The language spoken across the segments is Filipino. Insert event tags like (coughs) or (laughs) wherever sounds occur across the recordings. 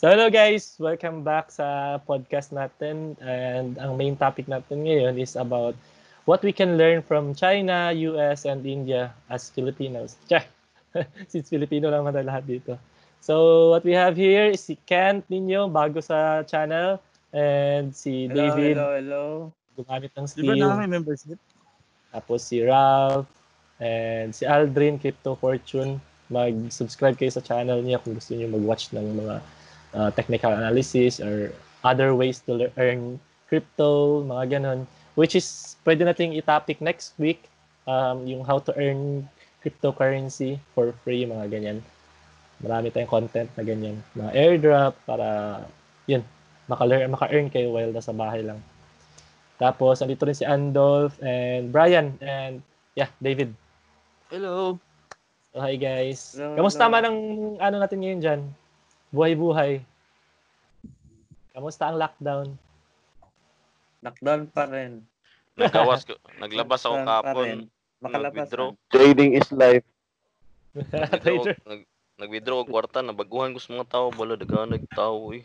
So hello guys, welcome back sa podcast natin and ang main topic natin ngayon is about what we can learn from China, US, and India as Filipinos. Tiyah! (laughs) Since Filipino lang naman lahat dito. So what we have here is si Kent ninyo, bago sa channel, and si Hello, David, hello, hello. gumamit ng Di ba Steam, na may membership? tapos si Ralph, and si Aldrin, Crypto Fortune. Mag-subscribe kayo sa channel niya kung gusto niyo mag-watch ng mga uh, technical analysis or other ways to earn crypto, mga ganon. Which is, pwede nating i-topic next week, um, yung how to earn cryptocurrency for free, mga ganyan. Marami tayong content na ganyan. Mga airdrop para, yun, maka-earn kayo while nasa bahay lang. Tapos, andito rin si Andolph and Brian and, yeah, David. Hello. So, hi guys. Hello, Kamusta hello. man ang ano natin ngayon dyan? Buhay-buhay. Kamusta ang lockdown? Lockdown pa rin. Nagawas ko, naglabas ako kapon. Makalabas. Nag-withdraw. Trading is life. Nag-withdraw, nag, nag-withdraw kwarta na baguhan ko sa mga tao, bala daga nagtao eh.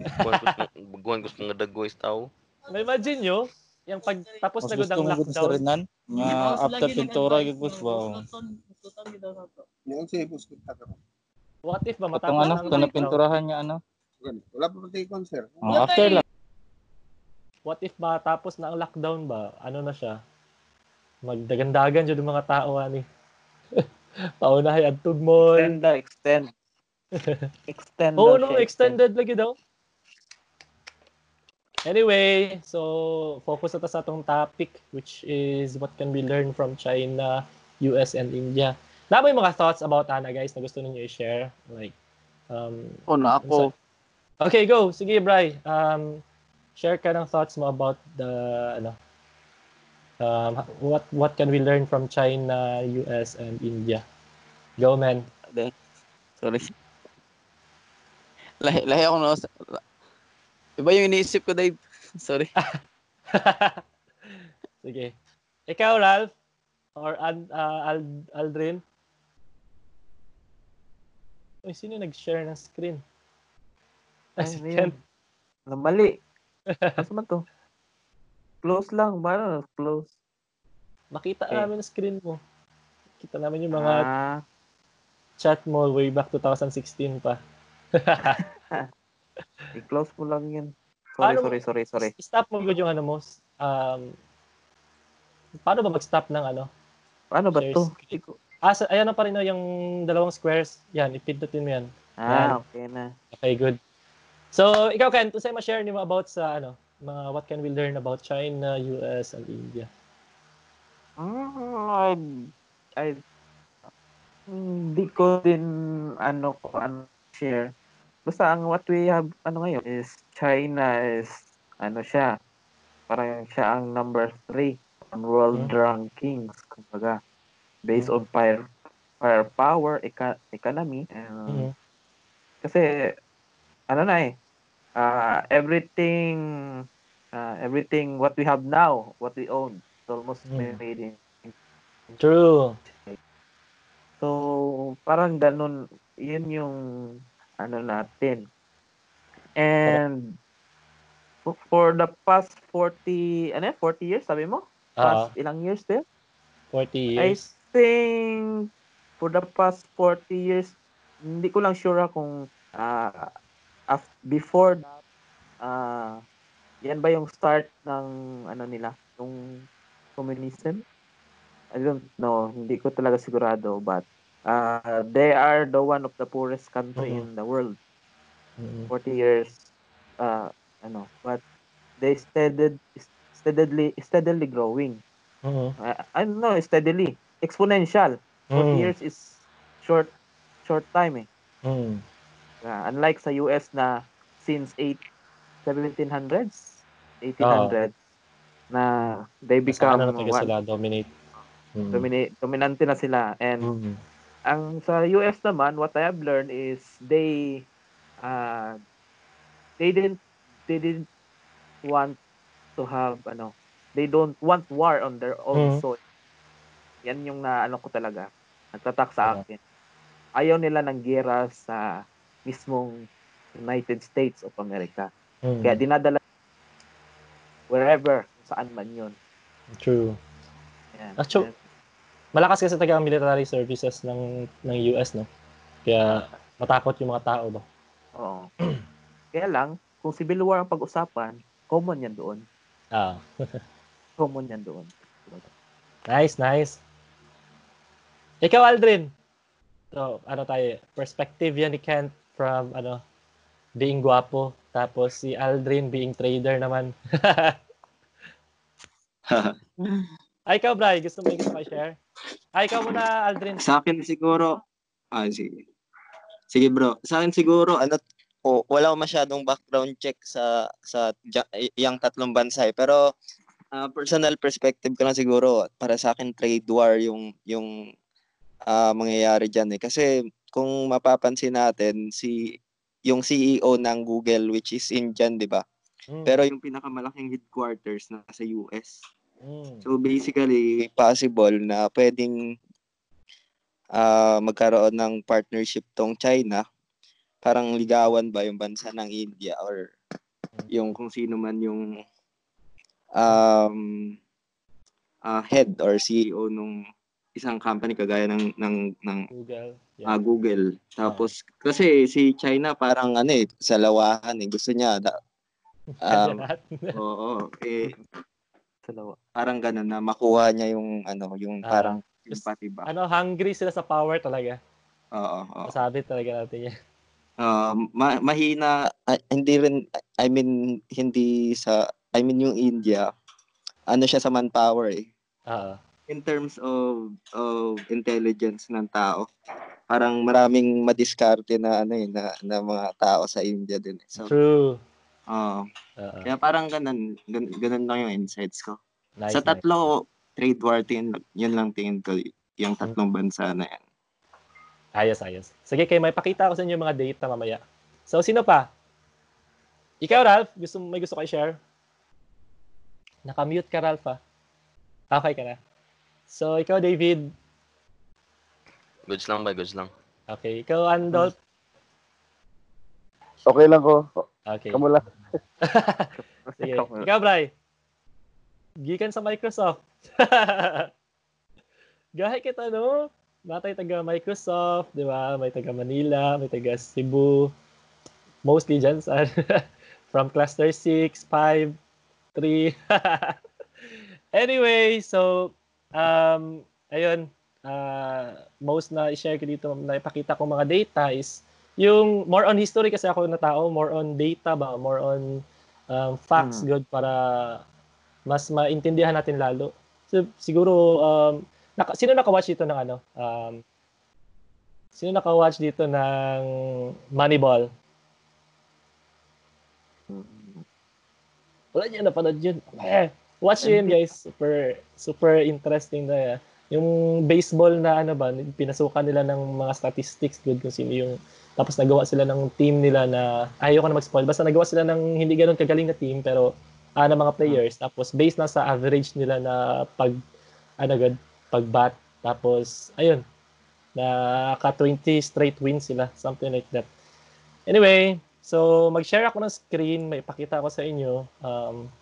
Baguhan ko sa mga- ko sa mga dagway sa tao. Na-imagine nyo, yung pag tapos Mas na gusto ang mo gud sa lockdown, rinan. Nga after pintura gyud boss ba. Yung sa kita ka. What if ba matapos ano, ang kung lockdown? napinturahan nga ano. Wala pa pati concert. Oh, after lang. What if ba tapos na ang lockdown ba? Ano na siya? Magdagandagan dyan yung mga tao ani. (laughs) Paunahay at tugmol. Extend na, extend. (laughs) Extend Oo, daw no, extended lagi daw. Anyway, so focus na ta sa atong topic which is what can we learn from China, US, and India. Na may mga thoughts about Ana guys na gusto ninyo i-share? Like, um, Oh, na ako. okay, go. Sige, Bri. Um, share ka ng thoughts mo about the, ano, um, what what can we learn from China, US, and India? Go, man. Sorry. Lahi, lahi ako na. Iba yung iniisip ko, Dave. Sorry. (laughs) Sige. Ikaw, Ralph? Or Ad, uh, Ald, Aldrin? Uy, sino nag-share ng screen? Ay, si ayun. Ken. Na mali. (laughs) Ano man to? Close lang. Paano? Close. Makita Okay. namin ang screen mo. Kita namin yung mga Ah, chat mo way back 2016 pa. (laughs) i-close mo lang yan. Sorry, Paano mo- sorry, sorry, sorry. Stop mo good yung ano mo. Um, paano ba mag-stop ng ano? Paano ba to? screen. Ah, sa, ayan na pa rin no, yung dalawang squares. Yan, ipindutin mo yan. Ah, okay na. Okay, good. So, ikaw, Ken, sa'yo ma-share niyo about sa, ano, mga what can we learn about China, US, and India? Mm, I, I, hindi ko din, ano, ko, ano, share. Basta ang what we have, ano ngayon, is China is, ano siya, parang siya ang number three on world Hmm. rankings, kumbaga, based on fire, firepower, eca- economy, and, Mhm. kasi, ano na eh, uh, everything, uh, everything what we have now, what we own, it's almost Mm. made in True. So, parang ganun, yun yung ano natin. And for- the past 40, ano yan, 40 years, sabi mo? Ah, Past ilang years din? 40 I years. Think for the past 40 years, hindi ko lang sure ah kung ah, af- before that, ah, yan ba yung start ng ano nila, yung communism? I don't know, hindi ko talaga sigurado, but ah, they are the one of the poorest country Mhm. in the world. Mhm. 40 years, uh, ano, but they steadily, steadily, steadily growing. Mhm. Uh, I don't know, steadily. Exponential. 40 Mhm. years is short short time eh. Mhm. Uh, unlike sa US na since 8 1700s, 1800s na they become ano na talaga sila, dominate. Mhm. domina- dominante na sila and Mhm. ang sa US naman what I have learned is they uh, they didn't they didn't want to have ano they don't want war on their own Mhm. soil yan yung na ano ko talaga nagtatak sa akin ayaw nila ng gera sa mismong United States of America. Mm, Kaya dinadala wherever, saan man yun. True. Yan. Ah, so- Malakas kasi ang military services ng ng US, no? Kaya matakot yung mga tao ba? Oo. (clears throat) Kaya lang, kung civil war ang pag-usapan, common yan doon. Ah, (laughs) Common yan doon. nice, nice. Ikaw, Aldrin. So, ano tayo, perspective yan ni Kent from, ano, being guwapo. Tapos si Aldrin being trader naman. (laughs) Ay, ikaw, Bray. Gusto mo mo share? Ay, ikaw muna, Aldrin. Sa akin siguro, ah, sige. Sige bro, sa akin siguro, ano, o wala ko masyadong background check sa sa yung tatlong bansa eh. Pero ah, personal perspective ko lang siguro para sa akin trade war yung yung ah, mangyayari diyan eh. Kasi kung mapapansin natin si yung CEO ng Google which is Indian, 'di ba? Mm, Pero yung pinakamalaking headquarters na sa US. mm, So basically possible na pwedeng ah, magkaroon ng partnership tong China parang ligawan ba yung bansa ng India or yung kung sino man yung um ah, head or CEO nung isang company kagaya ng ng ng Google. ah, Yeah. Google. Tapos kasi si China parang ano eh sa lawahan eh gusto niya da, (laughs) um, (laughs) oo eh Sa lawa. parang ganun na makuha niya yung ano yung Ah, parang pati ba. ano, hungry sila sa power talaga. Oo, oo. Masabi talaga natin yan. (laughs) Ah, ma- mahina ah, hindi rin I mean hindi sa I mean yung India ano siya sa manpower eh Oo. In terms of of intelligence ng tao parang maraming madiskarte na ano eh na, na mga tao sa India din eh. so True. ah, Oo. kaya parang ganun, ganun ganun lang yung insights ko Nice, sa nice. tatlo trade war tingin yun lang tingin ko yung tatlong bansa na yan Ayos, ayos. Sige, kayo, may pakita ko sa inyo yung mga data mamaya. So, sino pa? Ikaw, Ralph? Gusto, may gusto kayo share? Nakamute ka, Ralph, ah. Okay ka na. So, ikaw, David. Goods lang ba? Goods lang. Okay. Ikaw, Andolf. Okay lang ko. Okay. Kamu lang. (laughs) Sige. Ikaw, Bray. Gikan sa Microsoft. (laughs) Gahay kita, no? Natay taga Microsoft, di ba? May taga Manila, may taga Cebu. Mostly dyan sa (laughs) from cluster 6, 5, 3. anyway, so um ayun, uh, most na i-share ko dito na ipakita ko mga data is yung more on history kasi ako na tao, more on data ba, more on um, facts Mm. good para mas maintindihan natin lalo. So, siguro um naka, sino naka-watch dito ng ano? Um Sino naka-watch dito ng Moneyball? Wala niya napanood yun. Eh, watch yun guys. Super super interesting na yan. Yung baseball na ano ba, pinasukan nila ng mga statistics good kung sino yung tapos nagawa sila ng team nila na ayoko na mag-spoil. Basta nagawa sila ng hindi ganoon kagaling na team pero ah na mga players. Tapos based na sa average nila na pag ano good pag bat tapos ayun naka 20 straight wins sila something like that. Anyway so mag-share ako ng screen. May ipakita ko sa inyo. Um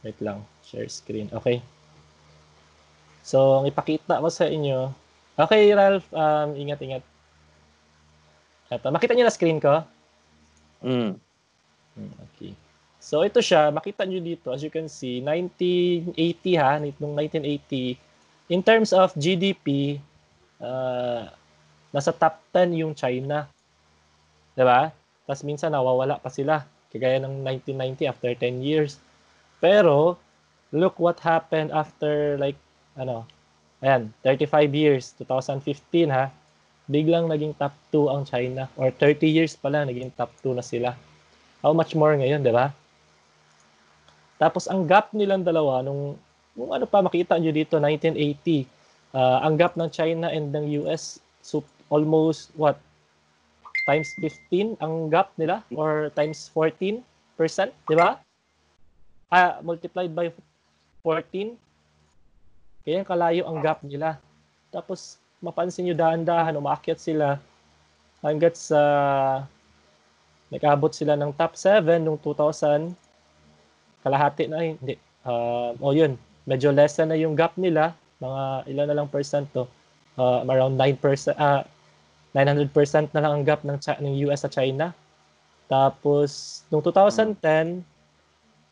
wait lang share screen okay so ang ipakita ko sa inyo okay Ralph um ingat ingat Eto, makita niyo na screen ko? Mm. Hmm, Okay. So ito siya, makita nyo dito, as you can see, 1980 ha, nitong 1980, in terms of GDP, uh, nasa top 10 yung China. ba? Tapos minsan nawawala pa sila, kagaya ng 1990 after 10 years. Pero, look what happened after like, ano, ayan, 35 years, 2015 ha, biglang naging top 2 ang China, or 30 years pala, naging top 2 na sila. How much more ngayon, di ba? Tapos ang gap nilang dalawa nung nung ano pa makita nyo dito 1980 ah, ang gap ng China and ng US so almost what times 15 ang gap nila or times 14 di ba? Ah, multiplied by 14 kaya kalayo ang gap nila. Tapos mapansin nyo dahan-dahan umakyat sila hanggat sa nag-abot sila ng top 7 noong 2000. Kalahati na, hindi. Uh, o yun, medyo less na yung gap nila. Mga ilan na lang percent to. Uh, around 9%, uh, 900% na lang ang gap ng, ng US sa China. Tapos, noong 2010,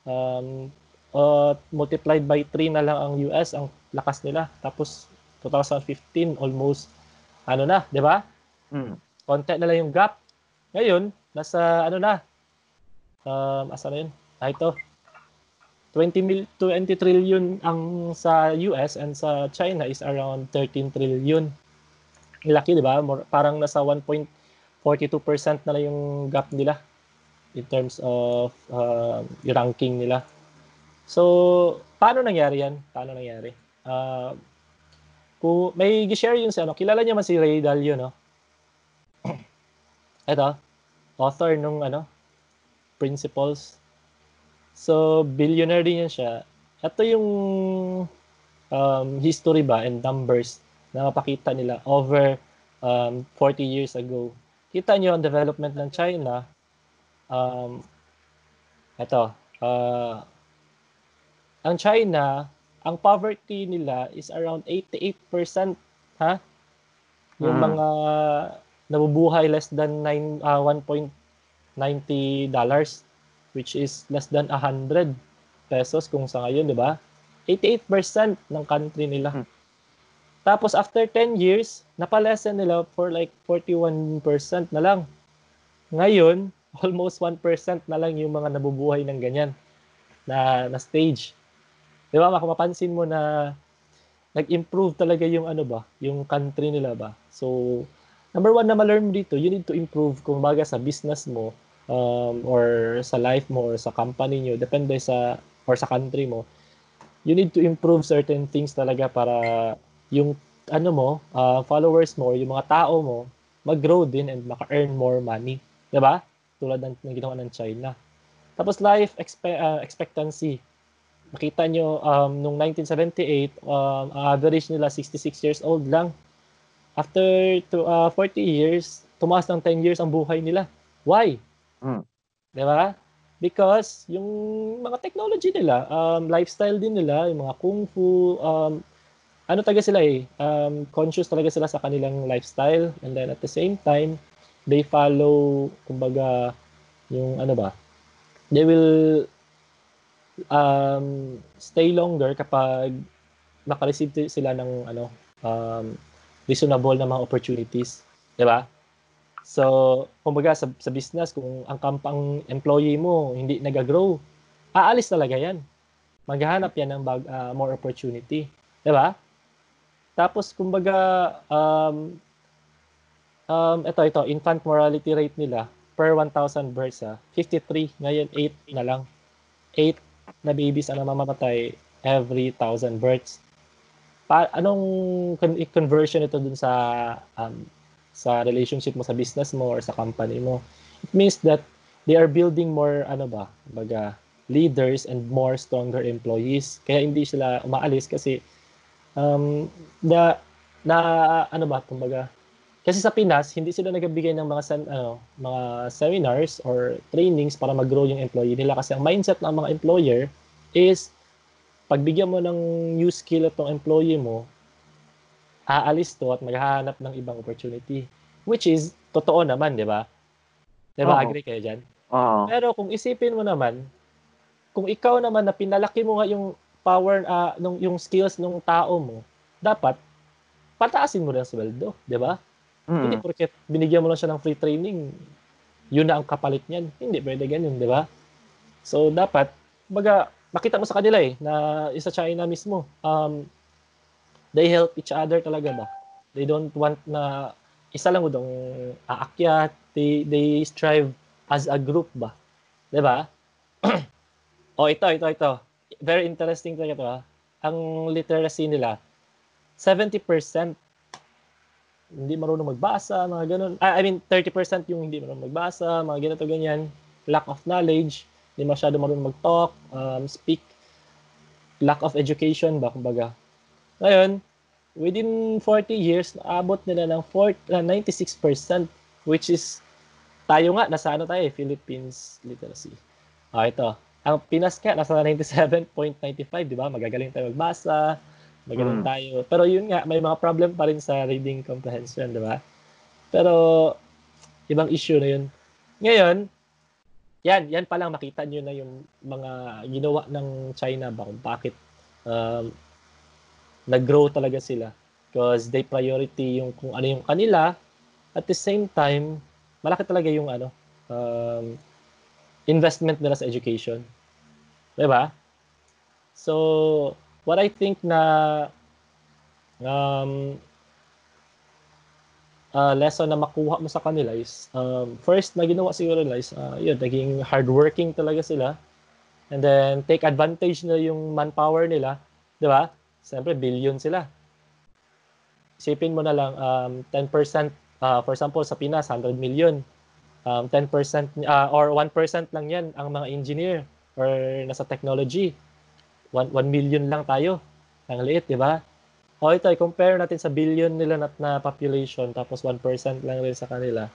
um, uh, multiplied by 3 na lang ang US, ang lakas nila. Tapos, 2015, almost, ano na, di ba? Mm. Konti na lang yung gap. Ngayon, nasa, ano na, um, asa na yun? Ah, ito. 20, mil, 20 trillion ang sa US and sa China is around 13 trillion. Laki, di ba? Parang nasa 1.42% na lang yung gap nila in terms of uh, ranking nila. So, paano nangyari yan? Paano nangyari? Uh, kung may gi-share yun si ano, kilala niyo man si Ray Dalio, no? (clears throat) Ito, author nung ano, Principles. So, billionaire din yan siya. Ito yung um, history ba and numbers na mapakita nila over um, 40 years ago. Kita nyo ang development ng China. Um, ito, uh, ang China, ang poverty nila is around 88%, ha? Yung Mm. mga nabubuhay less than 9 uh, 1.90 dollars which is less than 100 pesos kung sa ngayon, di ba? 88% ng country nila. Hmm. Tapos after 10 years, napalesen nila for like 41% na lang. Ngayon, (laughs) almost 1% na lang yung mga nabubuhay ng ganyan na, na stage. Di ba? Makapapansin mo na nag-improve talaga yung ano ba, yung country nila ba. So, number one na ma-learn mo dito, you need to improve kung baga sa business mo um, or sa life mo or sa company nyo, depende sa or sa country mo, you need to improve certain things talaga para yung ano mo, uh, followers mo yung mga tao mo mag-grow din and maka-earn more money. 'Di ba? Tulad ng, ng ginawa ng China. Tapos life expe- uh, expectancy. Makita nyo, um, nung 1978, um, ang average nila 66 years old lang. After to, uh, 40 years, tumaas ng 10 years ang buhay nila. Why? Mm. Di ba? Because yung mga technology nila, um, lifestyle din nila, yung mga kung fu, um, ano talaga sila eh, um, conscious talaga sila sa kanilang lifestyle and then at the same time, they follow, kumbaga, yung ano ba, they will um, stay longer kapag makareceive sila ng ano, um, reasonable na mga opportunities. Di ba? So, kumbaga sa, sa business, kung ang kampang employee mo hindi nag-grow, aalis talaga yan. Maghahanap yan ng bag, uh, more opportunity. Di ba? Tapos, kumbaga, um, um, ito, ito, infant mortality rate nila per 1,000 births, ha, 53. Ngayon, 8 na lang. 8 na babies ang namamatay every 1,000 births. Pa, anong con- conversion ito dun sa um, sa relationship mo sa business mo or sa company mo? It means that they are building more, ano ba, baga, leaders and more stronger employees. Kaya hindi sila umaalis kasi um, na, na, ano ba, kumbaga, kasi sa Pinas, hindi sila nagbigay ng mga sem- ano, mga seminars or trainings para mag-grow yung employee nila kasi ang mindset ng mga employer is pagbigyan mo ng new skill at employee mo, aalis to at maghahanap ng ibang opportunity. Which is, totoo naman, di ba? Di ba, agree kayo dyan? Oo. Pero kung isipin mo naman, kung ikaw naman na pinalaki mo nga yung power, ah, nung, yung skills ng tao mo, dapat, pataasin mo rin ang sweldo, di ba? Hindi Mm. porket binigyan mo lang siya ng free training, yun na ang kapalit niyan. Hindi pwede ganun, di ba? So, dapat, baga, makita mo sa kanila eh, na isa China mismo, um, they help each other talaga ba? They don't want na isa lang udong aakyat, they, they strive as a group ba? Di ba? (clears throat) oh, ito, ito, ito. Very interesting talaga ito ha. Ang literacy nila, 70% hindi marunong magbasa, mga ganun. Ah, I mean, 30% yung hindi marunong magbasa, mga ganito, ganyan. Lack of knowledge, hindi masyado marunong mag-talk, um, speak. Lack of education ba, kumbaga. Ngayon, within 40 years, naabot nila ng 4, ah, 96%, which is tayo nga, nasa ano tayo, eh, Philippines literacy. Ah, ito. Ang Pinas nga, nasa 97.95, di ba? Magagaling tayo magbasa, magaling Mm. tayo. Pero yun nga, may mga problem pa rin sa reading comprehension, di ba? Pero, ibang issue na yun. Ngayon, yan, yan pa lang makita nyo na yung mga ginawa ng China ba kung bakit um, nag-grow talaga sila. Because they priority yung kung ano yung kanila. At the same time, malaki talaga yung ano, um, investment nila sa education. Diba? So, what I think na um, uh, lesson na makuha mo sa kanila is um, first na ginawa siguro nila is uh, yun, naging hardworking talaga sila and then take advantage na yung manpower nila di ba? Siyempre, billion sila. Isipin mo na lang, um, 10%, uh, for example, sa Pinas, 100 million. Um, 10% uh, or 1% lang yan ang mga engineer or nasa technology. 1, 1 million lang tayo. Ang liit, di ba? O ito, i-compare natin sa billion nila na, na population tapos 1% lang rin sa kanila.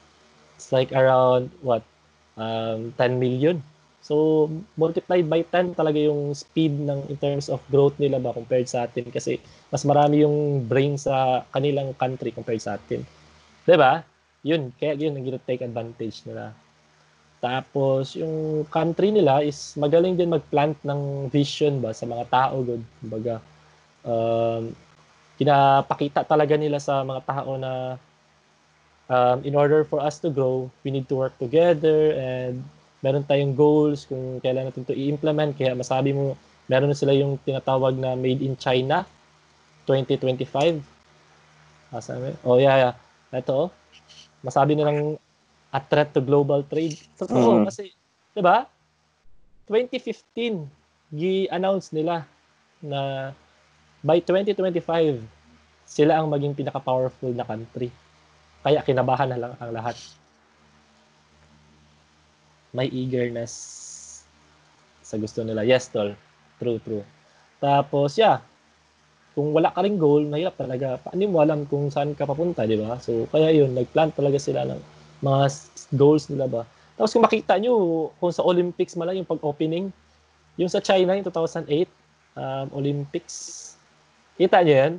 It's like around, what, um, 10 million. So, multiplied by 10 talaga yung speed ng in terms of growth nila ba compared sa atin kasi mas marami yung brain sa kanilang country compared sa atin. 'Di ba? Yun, kaya yun ang take advantage nila. Tapos, yung country nila is magaling din mag-plant ng vision ba sa mga tao, good. Kumbaga, um, pinapakita talaga nila sa mga tao na um, in order for us to grow, we need to work together and meron tayong goals kung kailan natin to i-implement. Kaya masabi mo, meron sila yung tinatawag na Made in China 2025. Asa Oh, yeah, yeah. Ito, oh. Masabi nilang a threat to global trade. Totoo, Mhm. kasi, di ba? 2015, gi-announce nila na by 2025, sila ang maging pinaka-powerful na country. Kaya kinabahan na lang ang lahat may eagerness sa gusto nila. Yes, tol. True, true. Tapos, yeah, kung wala ka ring goal, mahirap talaga. Paano mo alam kung saan ka papunta, di ba? So, kaya yun, nag-plan talaga sila ng mga goals nila ba. Tapos kung makita nyo, kung sa Olympics man lang yung pag-opening, yung sa China, yung 2008, um, Olympics, kita nyo yan?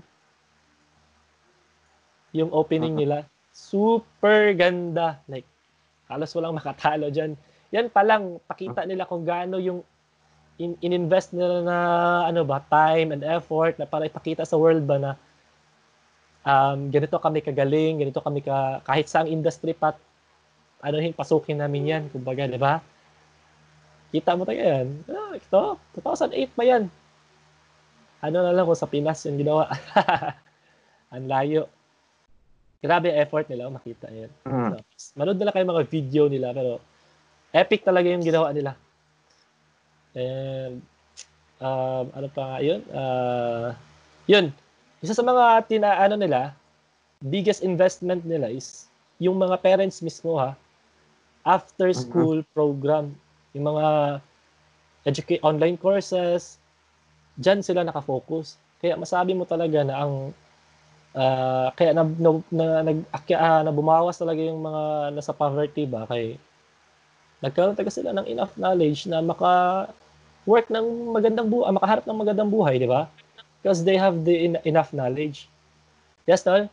Yung opening nila, super ganda. Like, halos walang makatalo dyan. Yan pa lang, pakita nila kung gaano yung in, in-invest nila na ano ba, time and effort na para ipakita sa world ba na um, ganito kami kagaling, ganito kami ka, kahit saang industry pat, ano yung pasukin namin yan, kumbaga, di ba? Kita mo tayo yan. Ah, ito, 2008 pa yan. Ano na lang kung sa Pinas yung ginawa. (laughs) Ang layo. Grabe effort nila, oh, makita yan. Mm. So, manood na lang kayo mga video nila, pero epic talaga yung ginawa nila. And, um, ano pa nga yun? Uh, yun. Isa sa mga tina, ano nila, biggest investment nila is yung mga parents mismo ha, after school program, yung mga educate online courses, dyan sila nakafocus. Kaya masabi mo talaga na ang ah, kaya na, na, na, nag, akya- ah, na bumawas talaga yung mga nasa poverty ba kay nagkaroon talaga sila ng enough knowledge na maka work ng magandang buhay, makaharap ng magandang buhay, di ba? Because they have the en- enough knowledge. Yes, tol?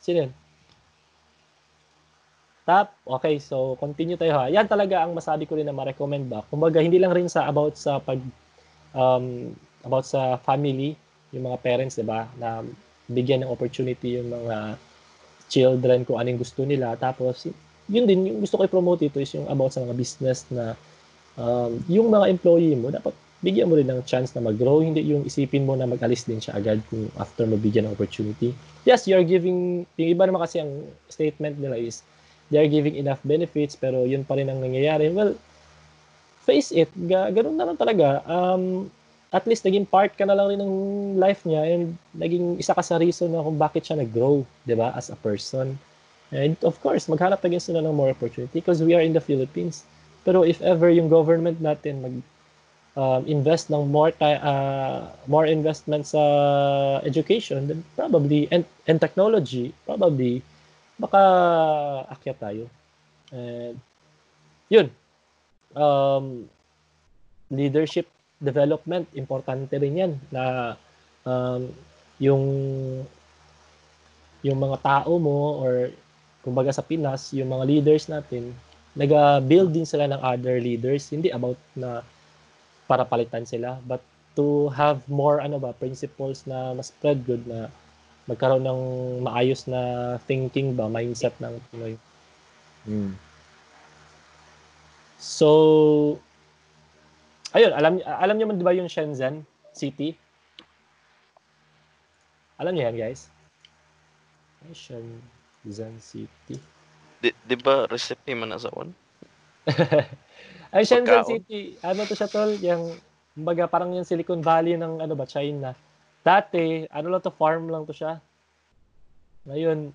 Sino yun? Tap, okay, so continue tayo ha. Yan talaga ang masabi ko rin na ma-recommend ba. Kumbaga, hindi lang rin sa about sa pag um, about sa family, yung mga parents, 'di ba, na bigyan ng opportunity yung mga children kung anong gusto nila. Tapos yun din, yung gusto ko i-promote ito is yung about sa mga business na um, yung mga employee mo, dapat bigyan mo rin ng chance na mag-grow. Hindi yung isipin mo na mag-alis din siya agad kung after mo bigyan ng opportunity. Yes, you're giving, yung iba naman kasi ang statement nila is, they're giving enough benefits, pero yun pa rin ang nangyayari. Well, face it, ga, ganun na lang talaga. Um, at least naging part ka na lang rin ng life niya and naging isa ka sa reason na kung bakit siya nag-grow, 'di ba, as a person. And of course, maghanap na sila ng more opportunity because we are in the Philippines. Pero if ever yung government natin mag um, invest ng more uh, more investment sa education, then probably and and technology, probably baka akyat tayo. And yun. Um, leadership development, importante rin yan na um, yung yung mga tao mo or kumbaga sa Pinas, yung mga leaders natin, nag-build din sila ng other leaders, hindi about na para palitan sila, but to have more ano ba principles na mas spread good na magkaroon ng maayos na thinking ba mindset ng Pinoy. Mm. So ayun, alam alam niyo man 'di ba yung Shenzhen City? Alam niyo yan, guys? Shenzhen City. Di, di ba recipe man na sa one? (laughs) Ay, Shenzhen Pagkaon. City, ano to siya tol? Yung, kumbaga, parang yung Silicon Valley ng ano ba, China. Dati, ano lang to, farm lang to siya. Ngayon,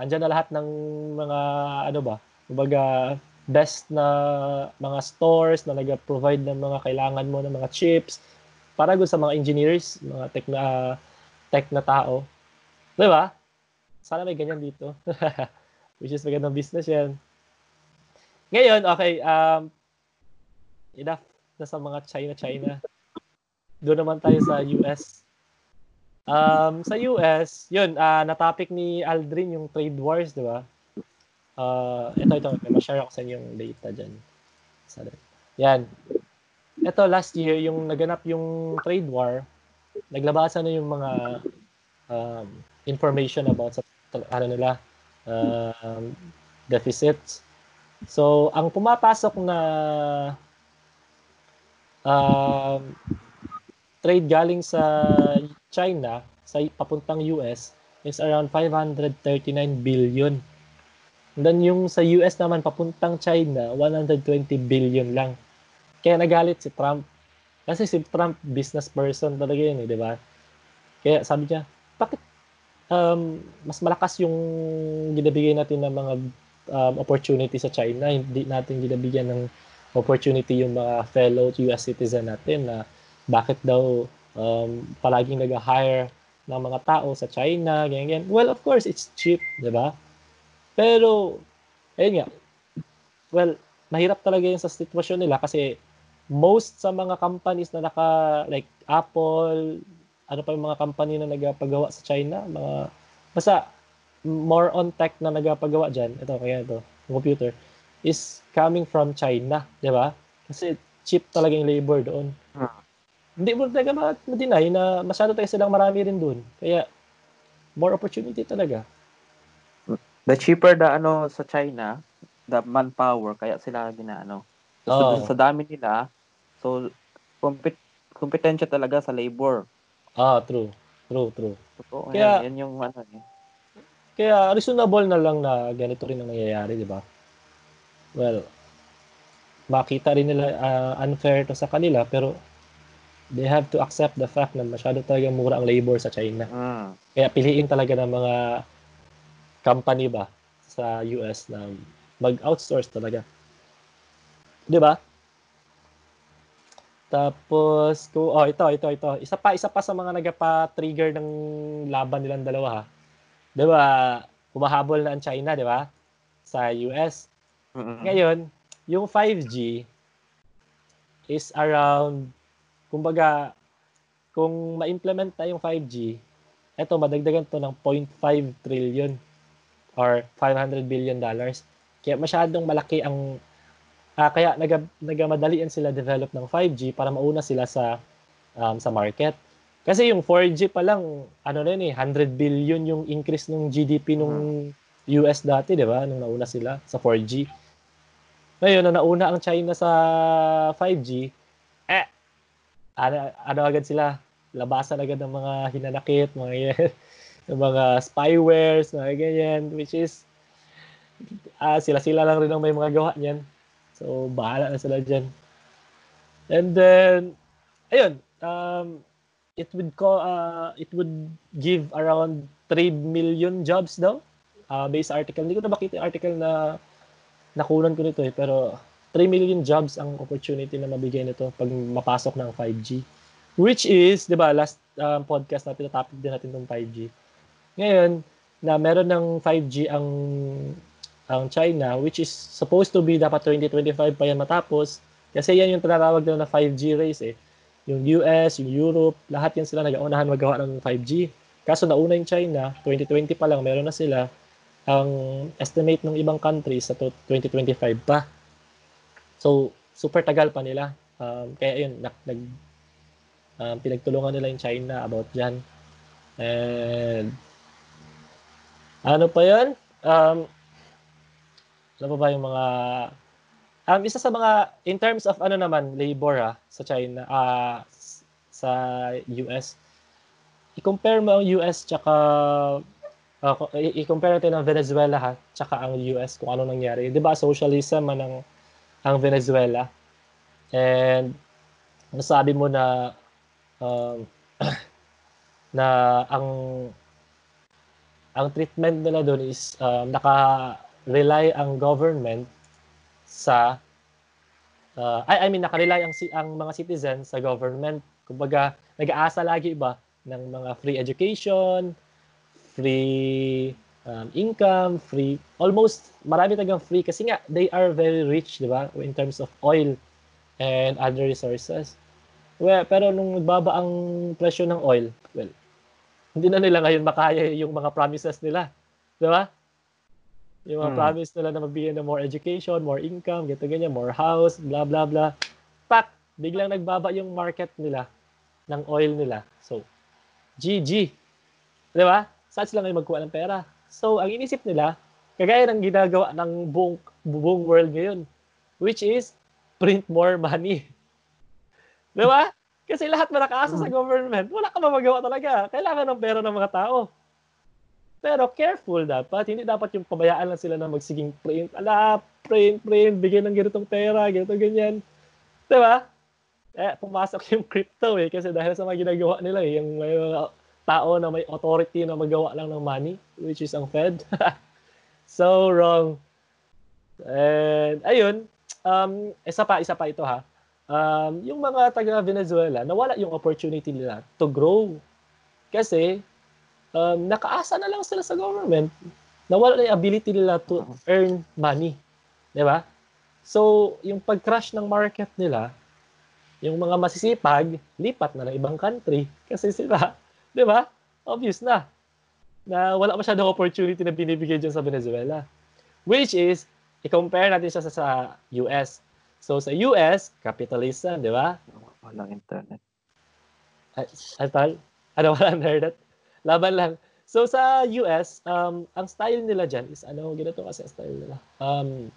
andyan na lahat ng mga, ano ba, kumbaga, best na mga stores na nag-provide ng mga kailangan mo ng mga chips para good sa mga engineers, mga tech na, tech na tao. Di ba? Sana may ganyan dito. (laughs) Which is magandang business yan. Ngayon, okay, um, enough na sa mga China-China. Doon naman tayo sa US. Um, sa US, yun, uh, na-topic ni Aldrin yung trade wars, di ba? Uh, ito, ito, ma-share ako sa inyo yung data dyan. Sa, yan. Ito, last year, yung naganap yung trade war, naglabasan na yung mga um, information about sa ano nila, um, deficits. So, ang pumapasok na um, trade galing sa China sa papuntang US is around 539 billion. And then yung sa US naman papuntang China, 120 billion lang. Kaya nagalit si Trump. Kasi si Trump business person talaga yun, eh, di ba? Kaya sabi niya, bakit um, mas malakas yung ginabigay natin ng mga um, opportunity sa China, hindi natin ginabigyan ng opportunity yung mga fellow US citizen natin na bakit daw um, palaging nag-hire ng mga tao sa China, ganyan, ganyan. Well, of course, it's cheap, di ba? Pero, ayun nga, well, mahirap talaga yun sa sitwasyon nila kasi most sa mga companies na naka, like Apple, ano pa yung mga company na nagpagawa sa China, mga, basta, more on tech na nagpagawa dyan, ito, kaya ito, computer, is coming from China, di ba? Kasi cheap talaga yung labor doon. Hindi mo talaga ma- ma-deny na masyado tayo silang marami rin doon. Kaya, more opportunity talaga. The cheaper the ano sa China, the manpower, kaya sila ginaano. So, Oo. sa dami nila, so, compet kompetensya talaga sa labor. Ah, true. True, true. Totoo, Kaya- yan, yan yung ano eh. Kaya reasonable na lang na ganito rin ang nangyayari, di ba? Well, makita rin nila ah, unfair to sa kanila, pero they have to accept the fact na masyado talaga mura ang labor sa China. Mm. Kaya piliin talaga ng mga company ba sa US na mag-outsource talaga. 'Di ba? Tapos, ko oh, ito, ito, ito. Isa pa, isa pa sa mga nagpa-trigger ng laban nilang dalawa ha. 'Di ba? Humahabol na ang China, 'di ba? Sa US. Mm-mm. Ngayon, yung 5G is around, kumbaga, kung ma-implement na yung 5G, eto, madagdagan to ng 0.5 trillion or 500 billion dollars. Kaya masyadong malaki ang, ah, kaya naga, nagamadalian sila develop ng 5G para mauna sila sa um, sa market. Kasi yung 4G pa lang, ano na yun eh, 100 billion yung increase ng GDP nung US dati, di ba? Nung nauna sila sa 4G. Ngayon, nung nauna ang China sa 5G, eh, ano, ano agad sila? Labasan agad ng mga hinanakit, mga yan, (laughs) ng mga spywares, mga ganyan, which is, ah, sila-sila lang rin ang may mga gawa niyan. So, bahala na sila dyan. And then, ayun, um, it would co- uh, it would give around 3 million jobs daw. Uh, based article. Hindi ko na makita yung article na nakunan ko nito eh, pero 3 million jobs ang opportunity na mabigay nito pag mapasok ng 5G. Which is, di ba, last um, podcast natin, na topic din natin ng 5G. Ngayon, na meron ng 5G ang ang China which is supposed to be dapat 2025 pa yan matapos kasi yan yung tinatawag nila na 5G race eh. Yung US, yung Europe, lahat yan sila nag-aunahan magawa ng 5G. Kaso nauna yung China, 2020 pa lang meron na sila. Ang estimate ng ibang countries sa to- 2025 pa. So, super tagal pa nila. Um, kaya yun, nag, nag, um, pinagtulungan nila yung China about dyan. And, ano pa yun? Um, ano pa ba yung mga um, isa sa mga in terms of ano naman labor ha, sa China s- sa US i-compare mo ang US tsaka i- i-compare natin ang Venezuela ha tsaka ang US kung ano nangyari 'di ba socialism man ang ang Venezuela and nasabi mo na um, (clears throat) na ang ang treatment nila doon is um, naka-rely ang government sa uh, I, I mean naka-rely ang ang mga citizens sa government. Kumbaga, nag-aasa lagi ba ng mga free education, free um, income, free almost marami tagang free kasi nga they are very rich, 'di ba? In terms of oil and other resources. Well, pero nung nagbaba ang presyo ng oil, well, hindi na nila ngayon makaya yung mga promises nila. Di ba? Yung mga Hmm. promise nila na magbigay ng more education, more income, ganito ganyan, more house, blah blah blah. Pak, biglang nagbaba yung market nila ng oil nila. So, GG. Di ba? Saan sila ngayon magkuha ng pera? So, ang inisip nila, kagaya ng ginagawa ng buong, buong world ngayon, which is print more money. (laughs) Di ba? Kasi lahat na nakaasa sa government, wala ka mamagawa talaga. Kailangan ng pera ng mga tao. Pero careful dapat. Hindi dapat yung pabayaan lang sila na magsiging print. Ala, print, print, bigyan ng ganitong pera, ganito, ganyan. Di ba? Eh, pumasok (laughs) yung crypto eh. Kasi dahil sa mga ginagawa nila eh. Yung may mga tao na may authority na magawa lang ng money, which is ang Fed. (laughs) so wrong. And ayun, um, isa pa, isa pa ito ha. Um, yung mga taga Venezuela, nawala yung opportunity nila to grow. Kasi um, nakaasa na lang sila sa government. Nawala na yung ability nila to earn money. Di ba? So, yung pag-crash ng market nila, yung mga masisipag, lipat na ng ibang country. Kasi sila, di ba? Obvious na. Na wala masyadong opportunity na binibigay dyan sa Venezuela. Which is, i-compare natin siya sa, sa US. So, sa US, capitalism, di ba? Walang internet. Ay, ay, tal? Ano (laughs) wala internet? Laban lang. So sa US, um, ang style nila dyan is ano, ganito kasi ang style nila. Um,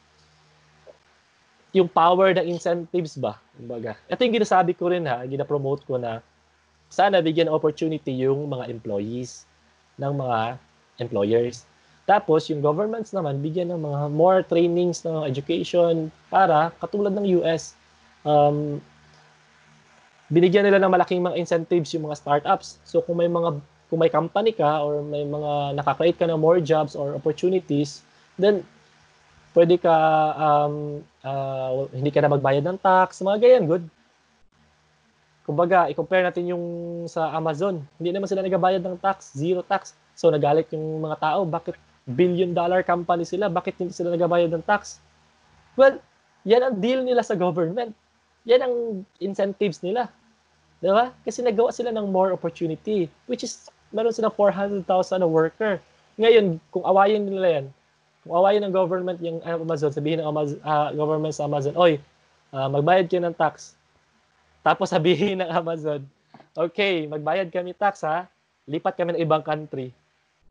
yung power ng incentives ba? Kumbaga. Ito yung ginasabi ko rin ha, gina-promote ko na sana bigyan opportunity yung mga employees ng mga employers. Tapos yung governments naman bigyan ng mga more trainings ng education para katulad ng US um, binigyan nila ng malaking mga incentives yung mga startups. So kung may mga kung may company ka or may mga nakakreate ka ng more jobs or opportunities, then pwede ka um, uh, hindi ka na magbayad ng tax, mga ganyan, good. Kumbaga, i-compare natin yung sa Amazon. Hindi naman sila nagabayad ng tax, zero tax. So nagalit yung mga tao, bakit billion dollar company sila, bakit hindi sila nagabayad ng tax? Well, yan ang deal nila sa government. Yan ang incentives nila. Di ba? Kasi nagawa sila ng more opportunity, which is, meron silang 400,000 na worker. Ngayon, kung awayin nila yan, kung awayin ng government yung Amazon, sabihin ng Amazon, ah, government sa Amazon, oy, ah, magbayad kayo ng tax. Tapos sabihin ng Amazon, okay, magbayad kami tax ha, lipat kami ng ibang country.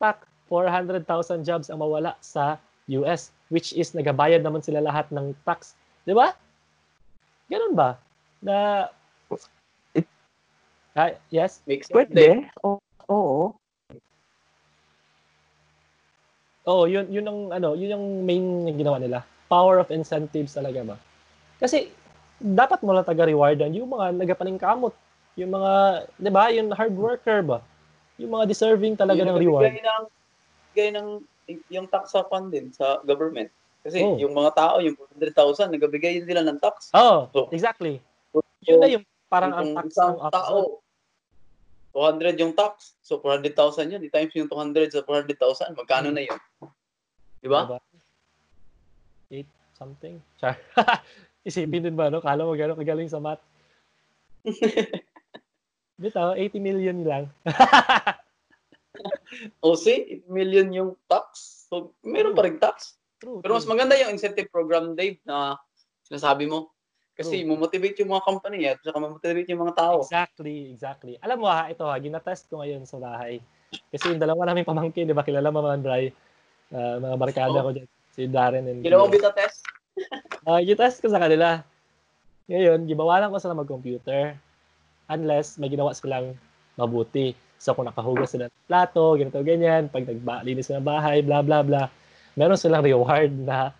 Tak, 400,000 jobs ang mawala sa US, which is nagabayad naman sila lahat ng tax. Di ba? Ganun ba? Na, ah, yes? Makes. Pwede. Oo. Oo. Oo, yun yun ang ano, yun yung main na ginawa nila. Power of incentives talaga ba? Kasi dapat mo lang taga-rewardan yung mga nagapaningkamot. Yung mga, 'di ba, yung hard worker ba? Yung mga deserving talaga ng reward. Bigay ng, bigay ng yung tax sa fund din sa government. Kasi Oh. yung mga tao, yung 100,000, nagabigay din sila ng tax. Oh, So, exactly. So, Yun na yung parang ang kung tax isang ng tao, 200 yung tax. So 400,000 yun. I-times yung 200 sa 400,000. Magkano na yun? Di ba? Diba? Eight something. Char. (laughs) Isipin din ba, no? Kala mo gano'ng kagaling sa math. (laughs) Bitaw, 80 million lang. (laughs) O see, 8 million yung tax. So meron pa rin tax. True, Pero mas maganda yung incentive program, Dave, na sinasabi mo. Kasi True. motivate yung mga company at saka motivate yung mga tao. Exactly, exactly. Alam mo ha, ito ha, ginatest ko ngayon sa bahay. Kasi yung dalawa namin pamangkin, di ba, kilala mo man, Bray? Ah, mga barkada Oo. ko dyan. Si Darren and Ginawa mo beta test? Ah, gitest ko sa kanila. Ngayon, gibawalan ko sila mag-computer unless may ginawa silang mabuti. So, kung nakahugas sila ng plato, ganito, ganyan, pag nagbalinis sila ng bahay, bla bla bla, meron silang reward na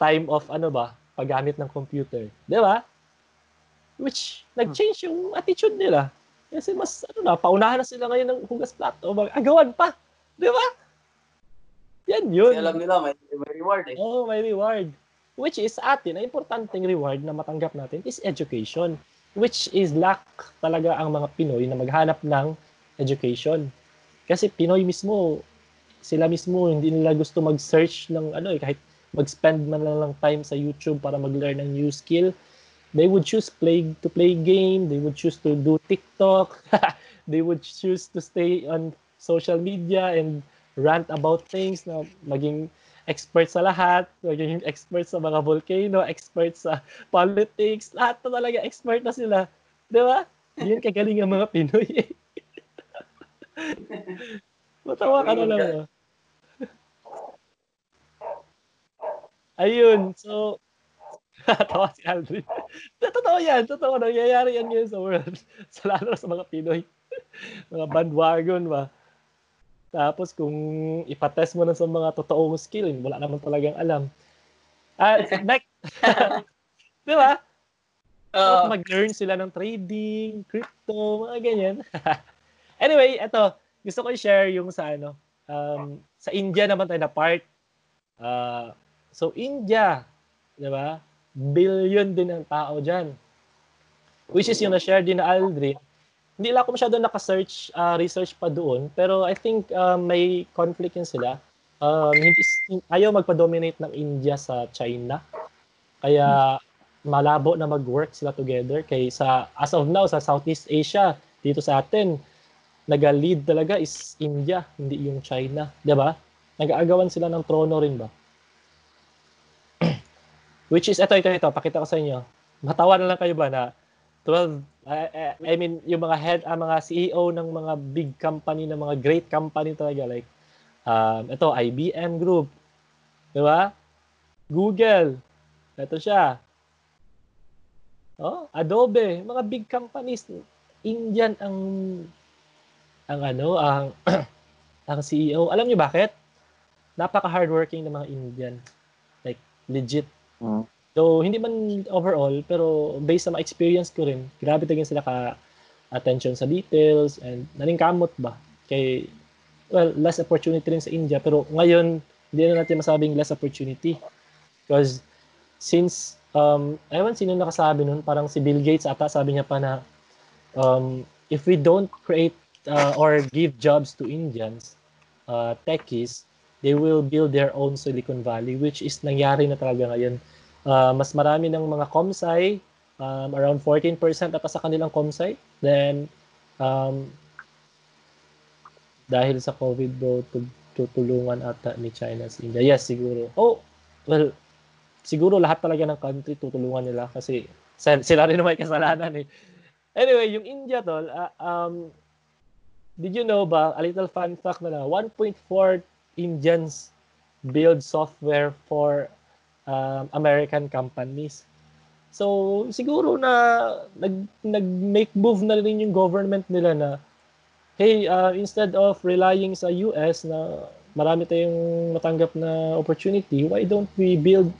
time of ano ba, paggamit ng computer. Di ba? Which, nag-change yung attitude nila. Kasi mas, ano na, paunahan na sila ngayon ng hugas plato, mag-agawan pa. Di ba? Yan yun. Kasi alam nila, may, may reward eh. Oo, may reward. Which is atin, ang importanteng reward na matanggap natin is education. Which is lack talaga ang mga Pinoy na maghanap ng education. Kasi Pinoy mismo, sila mismo hindi nila gusto mag-search ng ano eh, kahit mag-spend man lang ng time sa YouTube para mag-learn ng new skill. They would choose play to play game, they would choose to do TikTok, (laughs) they would choose to stay on social media and rant about things na maging expert sa lahat, maging expert sa mga volcano, expert sa politics, lahat na talaga expert na sila. Di ba? Yun kagaling ang mga Pinoy eh. (laughs) Matawa ka na lang. ah. Ayun, so, (laughs) tawa si Aldrin. Totoo yan, totoo. Nangyayari yan ngayon sa world. (laughs) Sa lalo sa mga Pinoy. mga bandwagon ba. Tapos kung ipatest mo na sa mga totoong skill, wala naman talagang alam. Ah, (laughs) next. (laughs) Di ba? Ah, mag-learn sila ng trading, crypto, mga ganyan. (laughs) anyway, eto, gusto ko i-share yung sa ano, um, sa India naman tayo na part. Ah, so India, 'di ba? Billion din ang tao diyan. Which is yung na-share din na Aldrin. Hindi lang ako masyado naka-search, ah, research pa doon, pero I think ah, may conflict yun sila. Um, hindi, ayaw magpa-dominate ng India sa China. Kaya malabo na mag-work sila together kay sa as of now sa Southeast Asia dito sa atin naga-lead talaga is India hindi yung China 'di ba nag-aagawan sila ng trono rin ba (clears throat) which is ito ito ito pakita ko sa inyo matawa na lang kayo ba na 12 I- I, I mean yung mga head ang mga CEO ng mga big company ng mga great company talaga like um, ito IBM Group 'di ba Google ito siya Oh, Adobe, mga big companies, Indian ang ang ano, ang (clears throat) ang CEO. Alam niyo bakit? Napaka hardworking ng mga Indian. Like legit. Mm. So, hindi man overall, pero based sa mga experience ko rin, grabe talaga sila ka attention sa details and naningkamot ba? Kay well, less opportunity rin sa India, pero ngayon hindi na natin masabing less opportunity. Because since um, ewan sino nakasabi nun, parang si Bill Gates ata sabi niya pa na um, if we don't create uh, or give jobs to Indians, uh, techies, they will build their own Silicon Valley, which is nangyari na talaga ngayon. Uh, mas marami ng mga comsci, um, around 14% ata sa kanilang comsci. Then, um, dahil sa COVID bro, tu- tutulungan ata ni China si India. Yes, siguro. Oh, well, siguro lahat talaga ng country tutulungan nila kasi sa- sila rin may kasalanan eh. Anyway, yung India tol, ah, um, did you know ba, a little fun fact na lang, 1.4 Indians build software for um, American companies. So, siguro na nag, nag-make move na rin yung government nila na hey, uh, instead of relying sa US na marami tayong matanggap na opportunity, why don't we build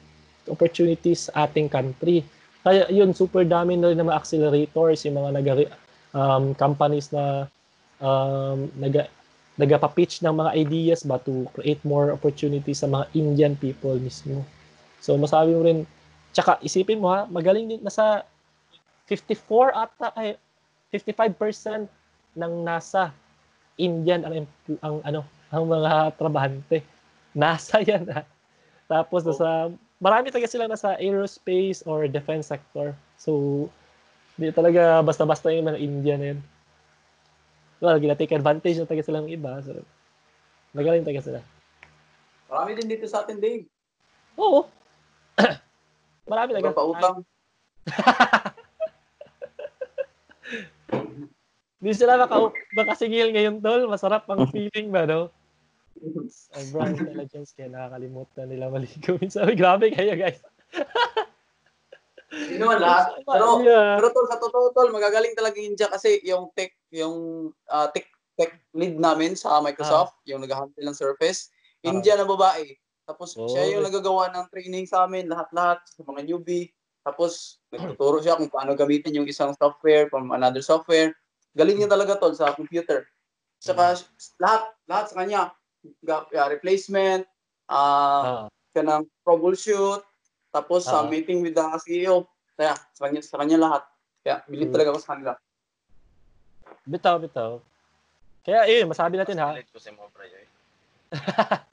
opportunities sa ating country? Kaya yun, super dami na rin ng mga accelerators, yung mga naga, um, companies na um, naga, nagapa-pitch ng mga ideas ba to create more opportunities sa mga Indian people mismo. So masabi mo rin, tsaka isipin mo ha, magaling din, nasa 54 ata, ay 55% ng NASA. Indian ang, ang ano, ang mga trabahante. (laughs) NASA yan ha. Tapos nasa, marami talaga sila nasa aerospace or defense sector. So, hindi talaga basta-basta yung mga Indian yun. Well, gina-take advantage na talaga sila ng iba. So, magaling talaga sila. Marami din dito sa atin, Dave. Oo. (coughs) marami talaga. Iba pa utang. Hindi (laughs) sila maka makasingil ngayon, tol. Masarap ang (laughs) feeling ba, no? Sobrang intelligence kaya nakakalimutan nila maligo. (laughs) Minsan, grabe kayo, guys. Hindi naman lahat. Pero, yeah. pero tol, sa totoo, tol, magagaling talaga yung India kasi yung tech, yung ah, tech, tech lead namin sa Microsoft, yung nag-handle ng Surface, Ah. India na babae. Tapos siya yung Oh. nagagawa ng training sa amin, lahat-lahat, sa mga newbie. Tapos, nagtuturo siya kung paano gamitin yung isang software from another software. Galing niya talaga tol sa computer. Saka lahat, lahat sa kanya. Ah, replacement, ah, Ah, ka ng troubleshoot, tapos sa Ah. meeting with the CEO. Kaya, sa kanya, sa kanya lahat. Kaya, believe Hmm. talaga ako sa kanila. bitaw, bitaw. Kaya, yun, masabi natin ha. College ko mga prayo eh. (laughs)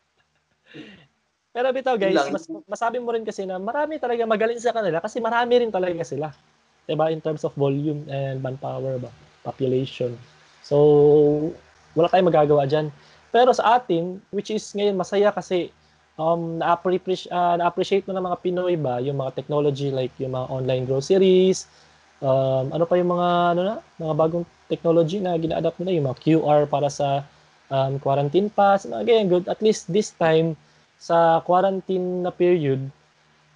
Pero bitaw guys, lang. mas, masabi mo rin kasi na marami talaga magaling sa kanila kasi marami rin talaga sila. 'Di ba In terms of volume and manpower ba, population. So, wala tayong magagawa diyan. Pero sa atin, which is ngayon masaya kasi um na-appreciate uh, na-appreciate mo ng mga Pinoy ba yung mga technology like yung mga online groceries, um, ano pa yung mga ano na, mga bagong technology na gina-adapt nila yung mga QR para sa um, quarantine pass, mga ganyan good. At least this time sa quarantine na period,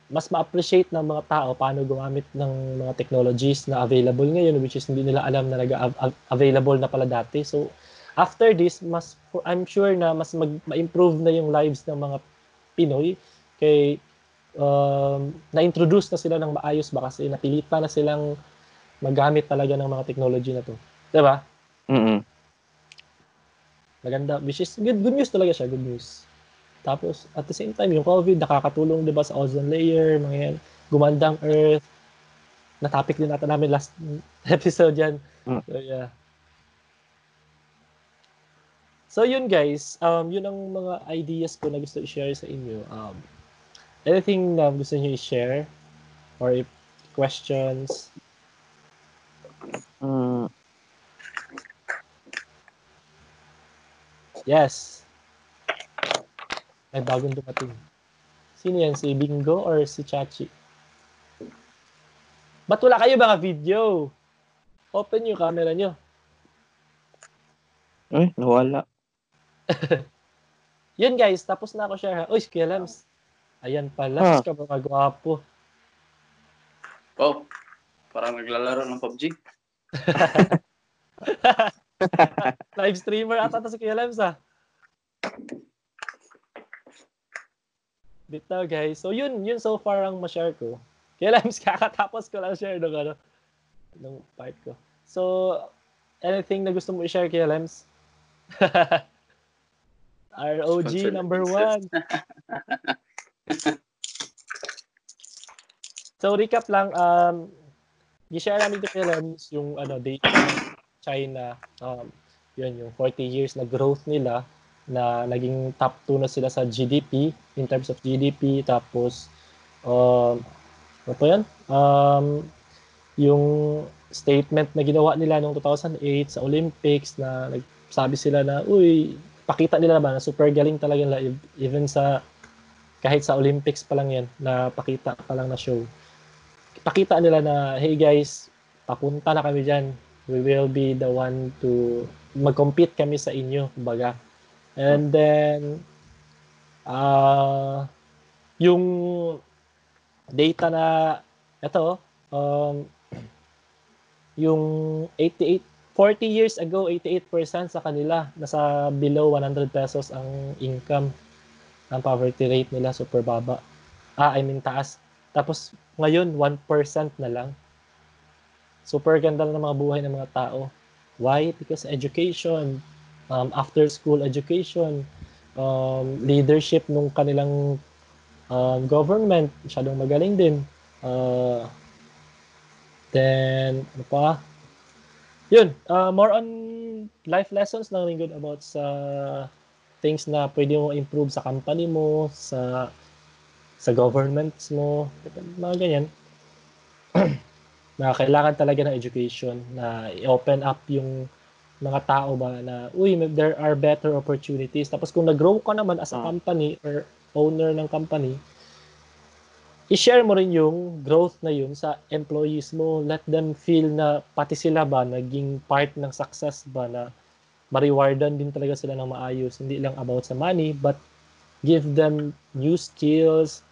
mas ma-appreciate ng mga tao paano gumamit ng mga technologies na available ngayon which is hindi nila alam na nag-available na pala dati. So, after this, mas I'm sure na mas mag, ma-improve na yung lives ng mga Pinoy kay um, na-introduce na sila ng maayos ba kasi napilitan na silang magamit talaga ng mga technology na to. 'Di ba? Mm-mm. Maganda, which is good, good news talaga siya, good news. Tapos, at the same time, yung COVID, nakakatulong, di ba, sa ozone layer, mga yan, gumandang earth. Na-topic din natin namin last (laughs) episode yan. Mm. So, yeah. So, yun guys, um, yun ang mga ideas ko na gusto i-share sa inyo. Um, anything na gusto niyo i-share? Or if questions? Mm, Yes. May bagong dumating. Sino yan? Si Bingo or si Chachi? Ba't wala kayo mga video? Open yung camera nyo. eh, nawala. (laughs) Yun guys, tapos na ako share ha. Uy, Kuya Lams. Ayan Ah. pala, ka mga gwapo. Wow. Parang naglalaro ng PUBG. (laughs) Live streamer ata to si Kuya Lams ah. Bitaw guys. So yun, yun so far ang ma-share ko. Kuya Lams, kakatapos ko lang share nung ano, nung part ko. So, anything na gusto mo i-share Kuya Lams? (laughs) ROG Sponsor number one. (laughs) So recap lang, um, i-share namin kay Lens yung ano, data China. Um, yun, yung 40 years na growth nila na naging top 2 na sila sa GDP in terms of GDP. Tapos, um, ano pa yan? Um, yung statement na ginawa nila noong 2008 sa Olympics na nagsabi sila na, uy, pakita nila naman na super galing talaga nila ev- even sa kahit sa Olympics pa lang yan na pakita pa lang na show pakita nila na hey guys papunta na kami dyan we will be the one to mag-compete kami sa inyo kumbaga and then ah yung data na ito um yung 88 40 years ago 88% sa kanila nasa below 100 pesos ang income. Ang poverty rate nila super baba. Ah I mean taas. Tapos ngayon 1% na lang. Super ganda na ng mga buhay ng mga tao. Why? Because education um, after school education um, leadership nung kanilang um, government masyadong magaling din uh, then ano pa yun, uh, more on life lessons lang rin good about sa things na pwede mo improve sa company mo, sa sa governments mo, mga ganyan. (clears throat) na kailangan talaga ng education na i-open up yung mga tao ba na uy there are better opportunities. Tapos kung nag-grow ka naman as a Ah. company or owner ng company i-share mo rin yung growth na yun sa employees mo. Let them feel na pati sila ba naging part ng success ba na ma-rewardan din talaga sila ng maayos. Hindi lang about sa money but give them new skills.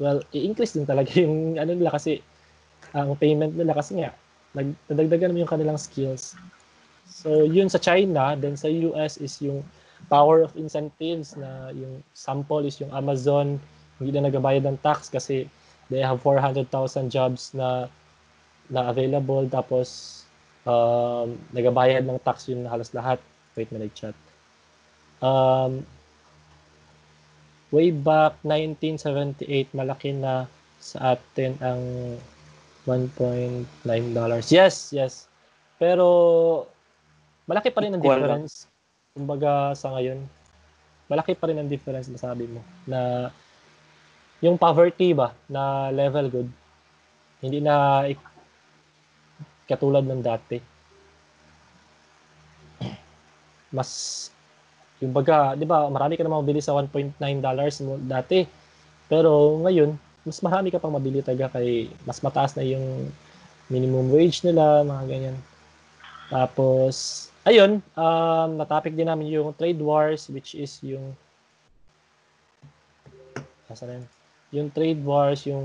Well i-increase din talaga (laughs) yung ano nila kasi ang payment nila kasi nga nag nadagdagan mo yung kanilang skills so yun sa China then sa US is yung power of incentives na yung sample is yung Amazon. Hindi na nagabayad ng tax kasi they have 400,000 jobs na na available. Tapos um, nagabayad ng tax yun halos lahat. Wait may nag-chat. Um, way back 1978 malaki na sa atin ang 1.9 dollars. Yes yes. Pero malaki pa rin ang difference kumbaga sa ngayon malaki pa rin ang difference na sabi mo na yung poverty ba na level good hindi na katulad ng dati mas yung baga, 'di ba, marami ka na mabili sa 1.9 dollars mo dati. Pero ngayon, mas marami ka pang mabili talaga kay mas mataas na yung minimum wage nila, mga ganyan. Tapos, ayun, um, na-topic din namin yung trade wars, which is yung Asa na yun? Yung trade wars, yung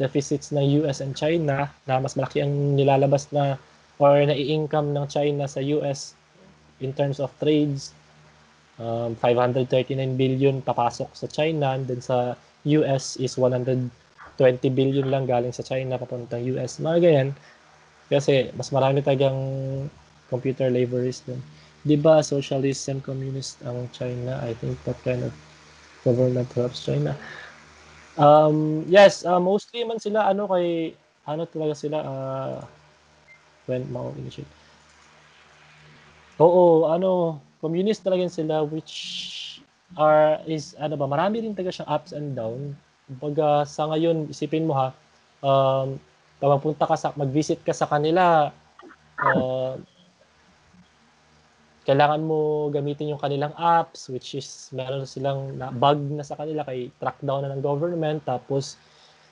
deficits ng US and China na mas malaki ang nilalabas na or nai-income ng China sa US in terms of trades. Um, 539 billion papasok sa China and then sa US is 120 billion lang galing sa China papuntang US. Mga ganyan. Kasi mas marami tagang computer laborers dun. Di ba socialist and communist ang China? I think that kind of government helps China. Um, yes, uh, mostly man sila ano kay ano talaga sila uh, when mau initiate. Oo, ano, communist talaga sila which are is ano ba, marami rin talaga siyang ups and down. Kumbaga sa ngayon, isipin mo ha, um, punta ka sa mag-visit ka sa kanila, uh, kailangan mo gamitin yung kanilang apps which is meron silang na bug na sa kanila kay track down na ng government. Tapos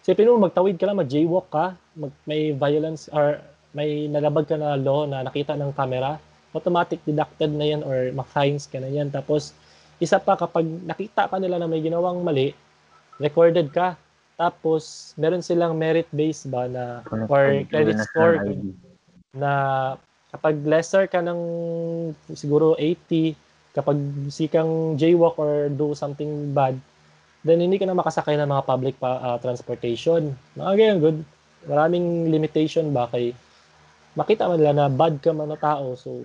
isipin mo magtawid ka lang mag jaywalk ka mag, may violence or may nalabag ka na law na nakita ng camera automatic deducted na yan or ma-fines ka na yan. Tapos isa pa kapag nakita ka nila na may ginawang mali recorded ka. Tapos meron silang merit based ba na or credit score na kapag lesser ka ng siguro 80, kapag sikang jaywalk or do something bad, then hindi ka na makasakay ng mga public pa, ah, transportation. Mga ganyan, good. Maraming limitation ba kay makita man nila na bad ka man na tao, so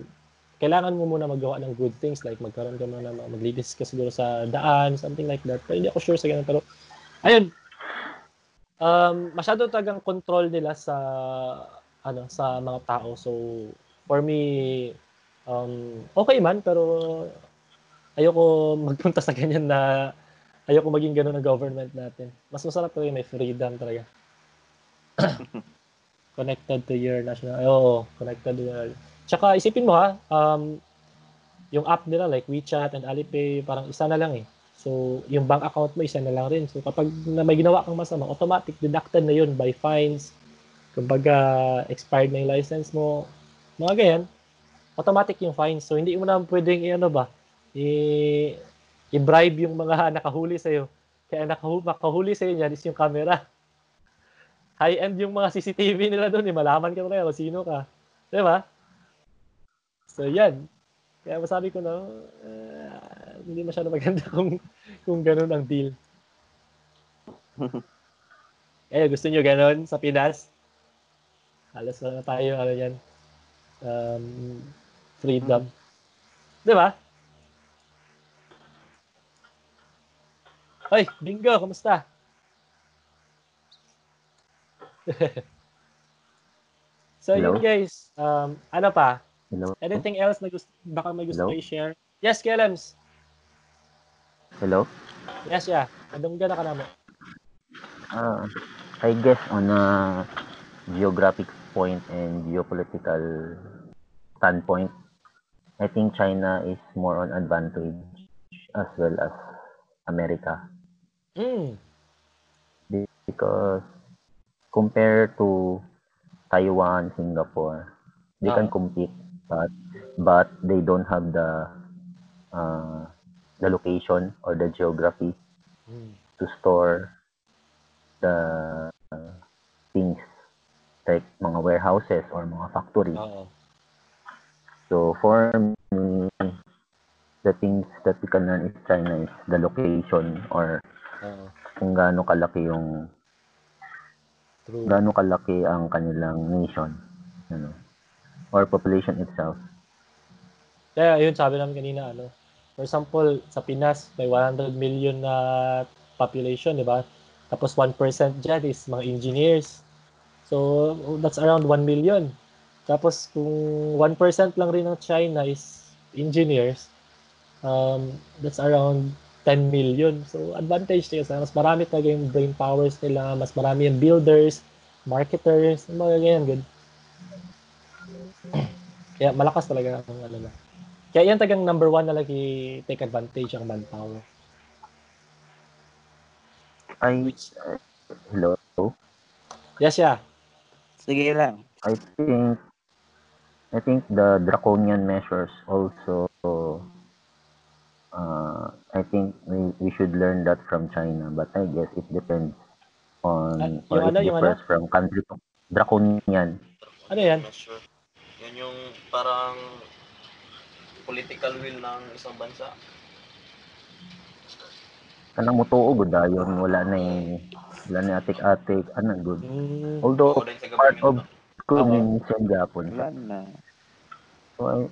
kailangan mo muna magawa ng good things like magkaroon ka muna ng maglinis ka siguro sa daan, something like that. Pero hindi ako sure sa ganun. Pero, ayun, um, masyado tagang control nila sa ano sa mga tao. So, for me, um, okay man, pero ayoko magpunta sa ganyan na ayoko maging ganun ang government natin. Mas masarap talaga may freedom talaga. (coughs) connected to your national, oo, connected to your, tsaka isipin mo ha, um, yung app nila like WeChat and Alipay, parang isa na lang eh. So, yung bank account mo, isa na lang rin. So, kapag na may ginawa kang masama, automatic deducted na yun by fines. Kumbaga, expired na yung license mo, mga ganyan, automatic yung fines. So, hindi mo na pwedeng, i- ano ba, i- i-bribe yung mga (laughs) nakahuli sa'yo. Kaya nakahuli, makahuli sa'yo niyan is yung camera. (laughs) High-end yung mga CCTV nila doon, eh. malaman ka talaga kung sino ka. Di ba? So, yan. Kaya masabi ko na, eh, hindi masyado maganda (laughs) kung, kung ganun ang deal. Kaya gusto nyo ganun sa Pinas? Halos na tayo, ano yan, um, freedom. Di ba? Hoy, Bingo, kumusta? (laughs) So Hello? yun guys, um, ano pa? Hello? Anything else na gusto, baka may gusto Hello? kayo share? Yes, Kelems. Hello? Yes, yeah. Adong gana ka namin. Uh, I guess on a geographic point and geopolitical standpoint, I think China is more on advantage as well as America Mm. because compared to Taiwan, Singapore, they can Ah. compete, but but they don't have the uh, the location or the geography Mm. to store the uh, things like mga warehouses or mga factories. Oo. So for me, the things that we can learn is China is the location or Oo. kung gaano kalaki yung True. gaano kalaki ang kanilang nation ano or population itself. Kaya yun, sabi namin kanina, ano, for example, sa Pinas, may 100 million na population, di ba? Tapos 1% dyan is mga engineers. So, that's around 1 million. Tapos, kung 1% lang rin ng China is engineers, um, that's around 10 million. So, advantage nila sa mas marami talaga yung brain powers nila, mas marami yung builders, marketers, yung mga ganyan, good. (clears throat) Kaya malakas talaga ang ano na. Kaya yan tagang number one na lagi take advantage ang manpower. I uh, hello. Yes, yeah. Sige lang. I think I think the draconian measures also uh, I think we, we should learn that from China but I guess it depends on Ah, or yung it ano, yung differs from country to draconian Ano yan? Measure. Yan yung parang political will ng isang bansa. kanang mutuo gud dayon wala na yung wala na atik-atik ano good Mm, although part of government. communism gapon Wala na. So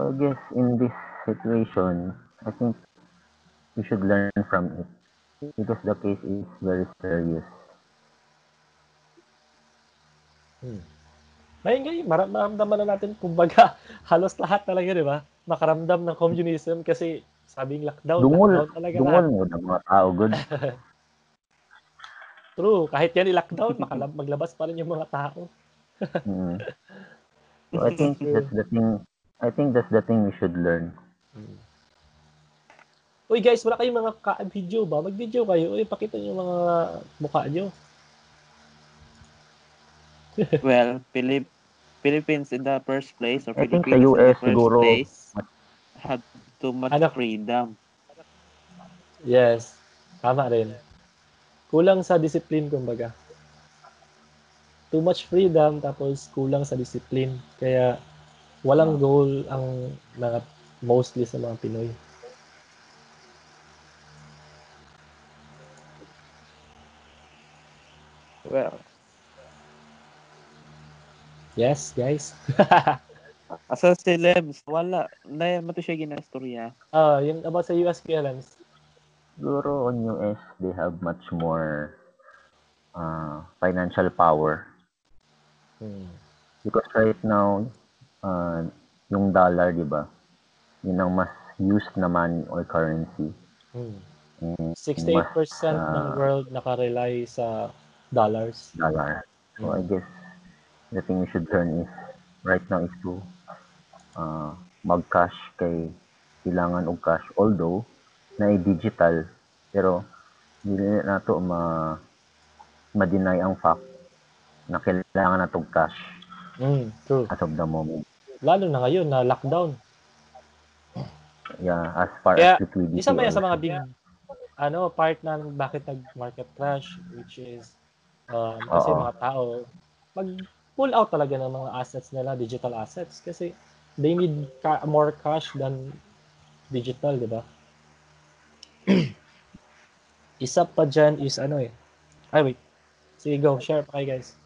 I, guess in this situation I think we should learn from it. Because the case is very serious. Ngayon ngayon, mara- maramdaman na natin, kumbaga, (laughs) halos lahat talaga, di ba? Makaramdam ng communism kasi sabing lockdown, Dungol, lockdown talaga dungol mo ng mga tao good. (laughs) True, kahit yan i-lockdown, makalab- maglabas pa rin yung mga tao. Mm. So I (laughs) think that's the thing. I think that's the thing we should learn. Uy guys, wala kayong mga ka- video ba? Mag-video kayo. Uy, pakita niyo mga mukha niyo. (laughs) Well, Philip Philippines in the first place or I think Philippines sa in the US first siguro, place had too much Ano? freedom. Yes, tama rin. Kulang sa discipline, kumbaga. Too much freedom, tapos kulang sa discipline. Kaya, walang goal ang mga mostly sa mga Pinoy. Well, Yes, guys. (laughs) asa si Lebs, wala. Na mo to siya ginastorya. Ah, yung about sa US clearance. siguro on US they have much more uh, financial power Hmm. because right now uh, yung dollar, di ba? Yun ang mas used na money or currency. Hmm. And 68% mas, ng uh, world nakarely sa dollars. dollar. So I guess the thing we should learn is right now is to uh, mag-cash kay kailangan og cash although na digital pero dili na to ma ma-deny ang fact na kailangan na tong cash Hmm, true. as of the moment. Lalo na ngayon na lockdown. Yeah, as far Kaya, as liquidity. Isa ba yan sa mga big ano part na bakit nag-market crash which is um, kasi Oo. mga tao mag pull out talaga ng mga assets nila, digital assets kasi they need ca- more cash than digital, di ba? (clears throat) Isa pa dyan is ano eh. Ay, wait. Sige, go. Share pa kayo, guys.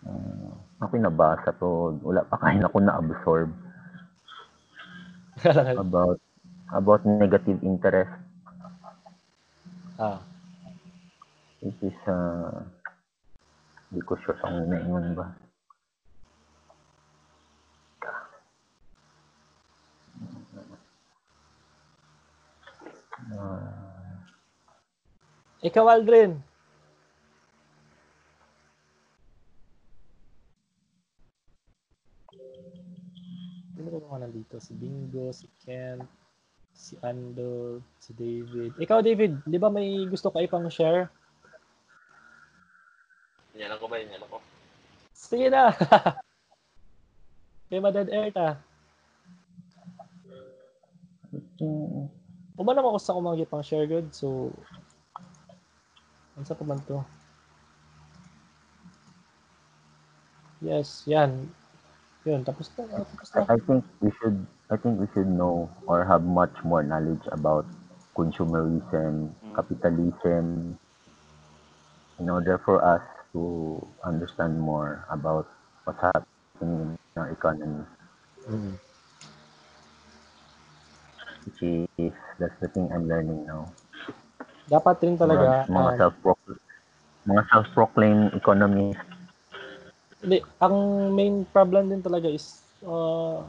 Uh, ako nabasa to, wala pa kayo ako na-absorb about about negative interest. ah. It is, uh, di ko sure kung naingon ba. Uh, Ikaw, Aldrin. Sino ba mga nandito? Si Bingo, si Ken, si Ando, si David. Ikaw, David, di ba may gusto ka ipang share? Yan ako ba? Yan ako. Sige na! (laughs) May ma-dead air ta. mm, Uma naman ako sa kumagi pang share good, so... Ano sa to? Yes, yan. Yun, tapos na. ah, Tapos na. I think we should I think we should know or have much more knowledge about consumerism, capitalism in order for us to understand more about what's happening in our economy. Mm. Which is that's the thing I'm learning now. Dapat rin talaga, mga, mga um, self mga self-proclaimed economists Hindi, ang main problem din talaga is uh,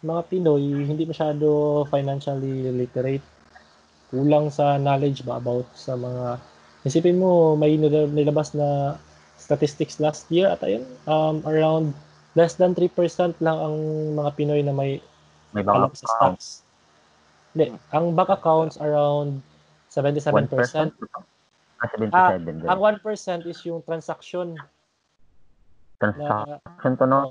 mga Pinoy hindi masyado financially literate. Kulang sa knowledge ba about sa mga Isipin mo may nila- nilabas na statistics last year at ayun um, around less than 3% lang ang mga Pinoy na may may bank sa stocks. Hindi, ang bank accounts around 77%. 1%? Ah, 77 Ah, ang 1% is yung transaction Transaction to no?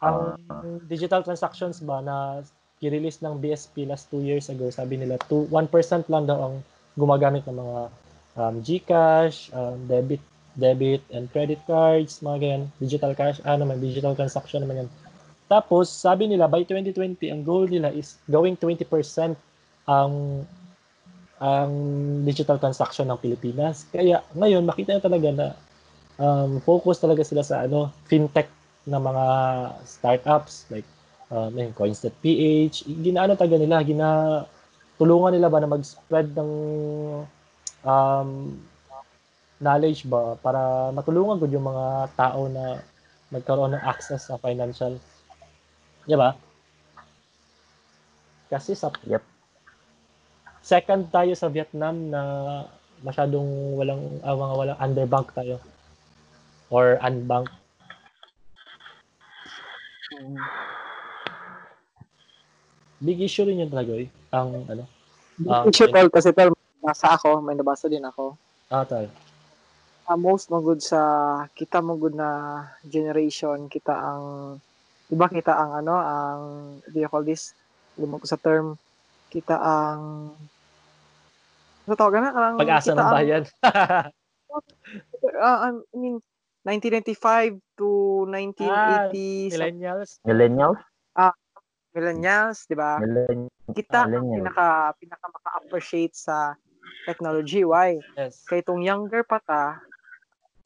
ang Ah. digital transactions ba na i-release ng BSP last two years ago, sabi nila two, 1% lang daw ang gumagamit ng mga um, GCash, um, debit debit and credit cards, mga ganyan, digital cash, ano man, digital transaction naman yan. Tapos, sabi nila, by 2020, ang goal nila is gawing 20% ang ang digital transaction ng Pilipinas. Kaya ngayon makita na talaga na um, focus talaga sila sa ano fintech na mga startups like um, yung coins.ph ginaano talaga nila gina tulungan nila ba na mag-spread ng um, knowledge ba para matulungan gud yung mga tao na magkaroon ng access sa financial? Di ba? Kasi sa Yep. second tayo sa Vietnam na masyadong walang mga walang underbank tayo or unbank big issue rin yun talaga eh. Ang ano. Ah, Issue tol kasi tol nasa ako, may nabasa din ako. Ah, tal. Ah, most magud sa kita magud na generation, kita ang di ba kita ang ano, ang do you call this? Limo ko sa term, kita ang ano tawag na? Ang, Pag-asa ng ang- bayan. (laughs) ah, I mean 1995 to 1980 sa Millennials. Millennials? millennials, di ba? Millenn- Kita ang pinaka pinaka maka-appreciate sa technology. Why? Yes. Kay itong younger pa ta,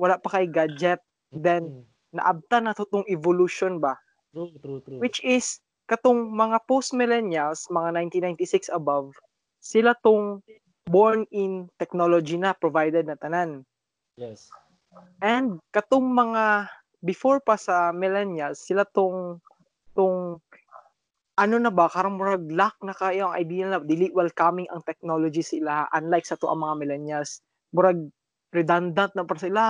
wala pa kay gadget, then naabta na to tong evolution ba? True, true, true. Which is, katong mga post-millennials, mga 1996 above, sila tong born in technology na, provided na tanan. yes. And katong mga before pa sa millennials, sila tong tong ano na ba, karang murag lack na kayo ang idea na dili welcoming ang technology sila unlike sa to ang mga millennials. Murag redundant na para sila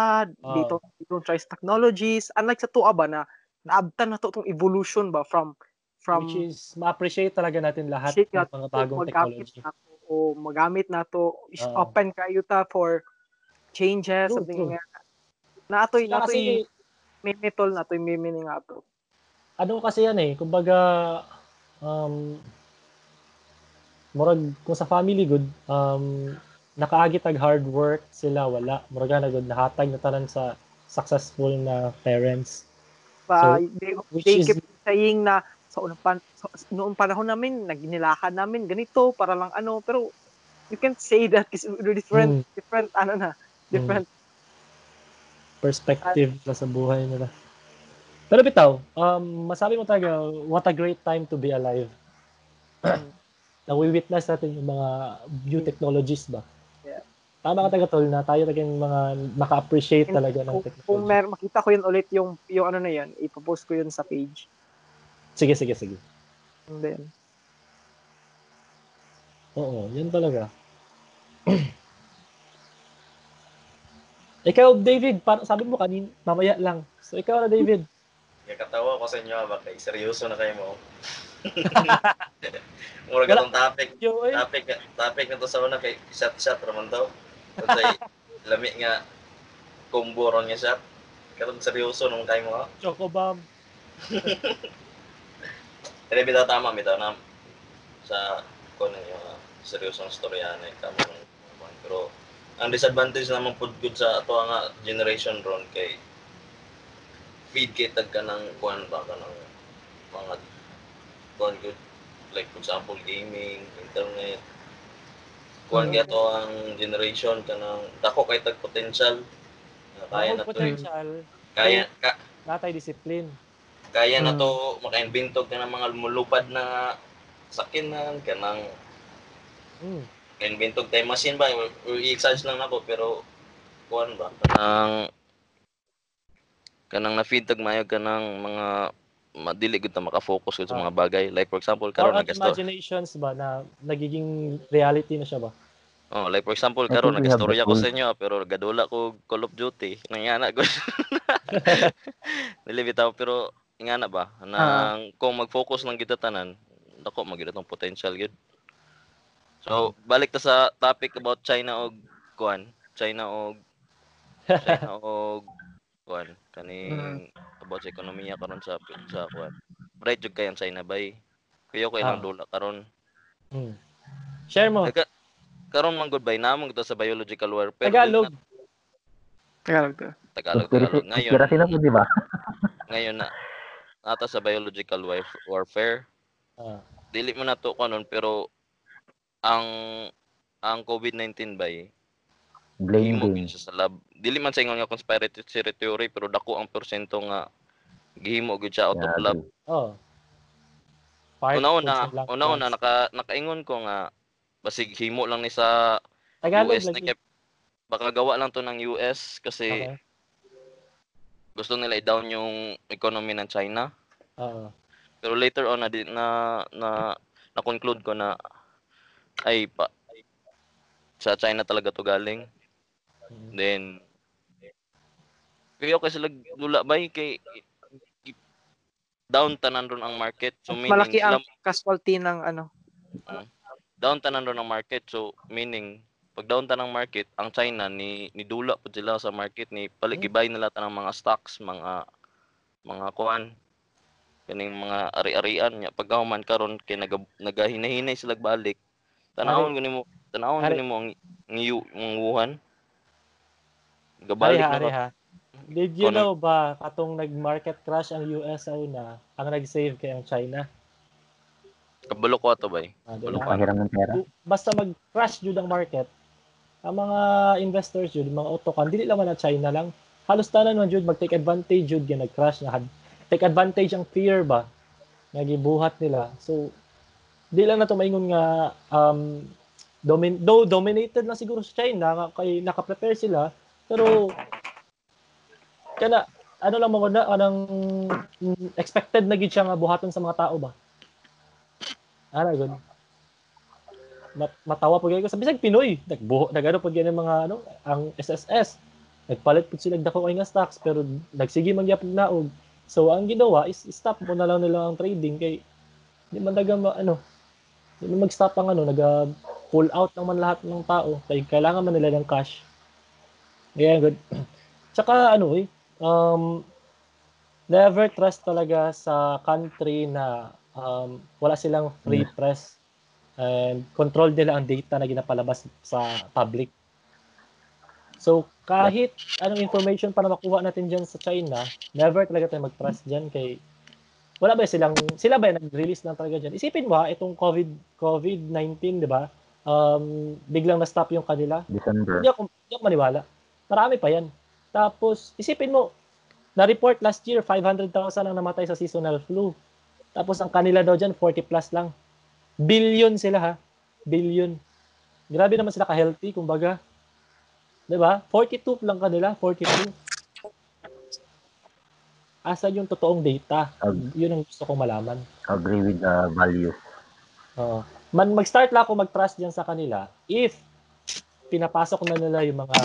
Ah. dito dito try technologies unlike sa to ba na naabtan na to tong evolution ba from from Which is, ma-appreciate talaga natin lahat ng mga bagong technology. na to, o magamit na to is Oo. open kayo ta for changes True, something true. nga na atoy Sila na may meaning nga to ano kasi yan eh, kumbaga, um, murag, kung sa family good, um, nakaagi tag hard work sila, wala. Murag na good, nahatag na tanan sa successful na parents. pa So, they, they is- keep saying na sa unang pan, sa, noong panahon namin nagnilakad namin ganito para lang ano pero you can't say that (laughs) kasi different Hmm. different ano na different perspective na sa buhay nila. Pero bitaw, um, masabi mo talaga, what a great time to be alive. Mm. (clears throat) Nawi-witness natin yung mga new technologies ba? Yeah. tama ka taga tol na tayo talaga yung mga maka-appreciate And talaga ng Kung, kung technology. mer makita ko yun ulit yung yung ano na yan, ipopost ko yun sa page. Sige, sige, sige. And then, Oo, yan talaga. (clears throat) ikaw, David, para, sabi mo kanin, mamaya lang. So, ikaw na, David. (laughs) Katawa ko sa inyo, baka seryoso na kayo mo. (laughs) Mura ka topic. Eh. Topic, topic na to sa una kay shot shot raman daw. Kasi (laughs) lami nga combo ron nga shot. Katong seryoso nung kayo mo ha. Choco Bomb. Pero bitaw tama, bitaw na sa kung ano yung uh, seryosong na tama ng mga Pero ang disadvantage naman po good sa ato nga generation ron kay feed kay tag ka ng kuan ba ka ng mga kuan good like for example gaming, internet. Kuan kay ato ang generation ka ng dako kay tag potential na kaya na to potential, kaya ka, natay discipline. kaya na Mm. to maka-invento ka ng mga lumulupad na sakinan ka ng Mm. Inventog time machine ba? I-exage lang nako pero kuan ba? Kanang kanang na-feed tag mayo kanang mga madili gud ta maka-focus gud sa mga bagay. Like for example karon ang nagasto. imaginations ba na nagiging reality na siya ba? oh like for example karon nagastorya ko sa inyo pero gadula ko Call of Duty. (laughs) Nangana ko. (laughs) Dili bitaw. Pero ingana ba? Nang kung mag-focus lang kita tanan dako magid tong potential gud so balik ta sa topic about China og kuan China og China (laughs) og kuan kaning about sa ekonomiya karon sa sa kuan bright jud kay ang China bay kuyo ko ilang Ah. dula karon Mm. Share mo. Taga- karon man gud bay namon kita sa biological warfare Tagalog. Tagalog to. Tagalog Tagalog ngayon conspiracy na po, di ba? (laughs) ngayon na ata sa biological warf- warfare Ah. dili mo na to kanon pero ang ang COVID-19 bay Blame himo game. gyud siya sa lab dili man sa ingon nga conspiracy theory pero dako ang porsyento nga gihimo gyud siya out of lab. Oh. Una-una una-una naka nakaingon ko nga basig himo lang ni sa Tagalog US na kay baka gawa lang to ng US kasi Okay. gusto nila i-down yung economy ng China Oo. pero later on na na na na conclude ko na ay pa. Sa China talaga to galing. Mm. then kaya kasi lula bay kay down tanan ron ang market. So meaning Malaki ang casualty ng ano. down tanan ron ang market. So meaning pag down tanang market ang China ni ni dula pud sila sa market ni paligibay nila tanang mga stocks mga mga kuan. Kaning mga ari-arian nya pagkahuman karon kay naga, nagahinahinay sila balik tanawon gani mo tanawon gani mo ang ang ang Wuhan gabalik ha, na ha. Did you know ba katong nag-market crash ang US sa una, ang nag-save kay ang China? kabalo ko ato bay Ah, pa. Pahiram ng pera. Basta mag-crash jud ang market, ang mga investors jud, mga autokan, dili lang man na China lang. Halos tanan man jud mag-take advantage jud gyud nag-crash na take advantage ang fear ba nagibuhat nila. So di lang na to maingon nga um domin though dominated na siguro sa China kay naka-prepare sila pero kana ano lang mga na anang mm, expected na gid siya nga buhaton sa mga tao ba? Ara good. Mat- matawa po ko sa bisag Pinoy nagbuho nagano pag yan ang mga ano ang SSS nagpalit pud sila dako kay nga stocks pero nagsige man gyapon naog. So ang ginawa is stop mo na lang nila ang trading kay di man daga ma, ano man mag-stop ang ano naga pull out naman lahat ng tao. Kay kailangan man nila ng cash. Yeah good. (clears throat) Tsaka ano eh um never trust talaga sa country na um, wala silang free press and control nila ang data na ginapalabas sa public. So, kahit anong information pa na makuha natin dyan sa China, never talaga tayo mag-trust dyan kay wala ba silang, sila ba nag-release lang talaga dyan? Isipin mo ha, itong COVID, COVID-19, di ba? Um, biglang na-stop yung kanila. December. Hindi ako, hindi ako maniwala. Marami pa yan. Tapos, isipin mo, na-report last year, 500,000 ang namatay sa seasonal flu. Tapos, ang kanila daw dyan, 40 plus lang. Billion sila ha. Billion. Grabe naman sila ka-healthy, kumbaga. 'Di ba? 42 lang kanila, 42. Asan yung totoong data? Ag- Yun ang gusto kong malaman. Agree with the values. Oo. Man mag-start lang ako mag-trust diyan sa kanila if pinapasok na nila yung mga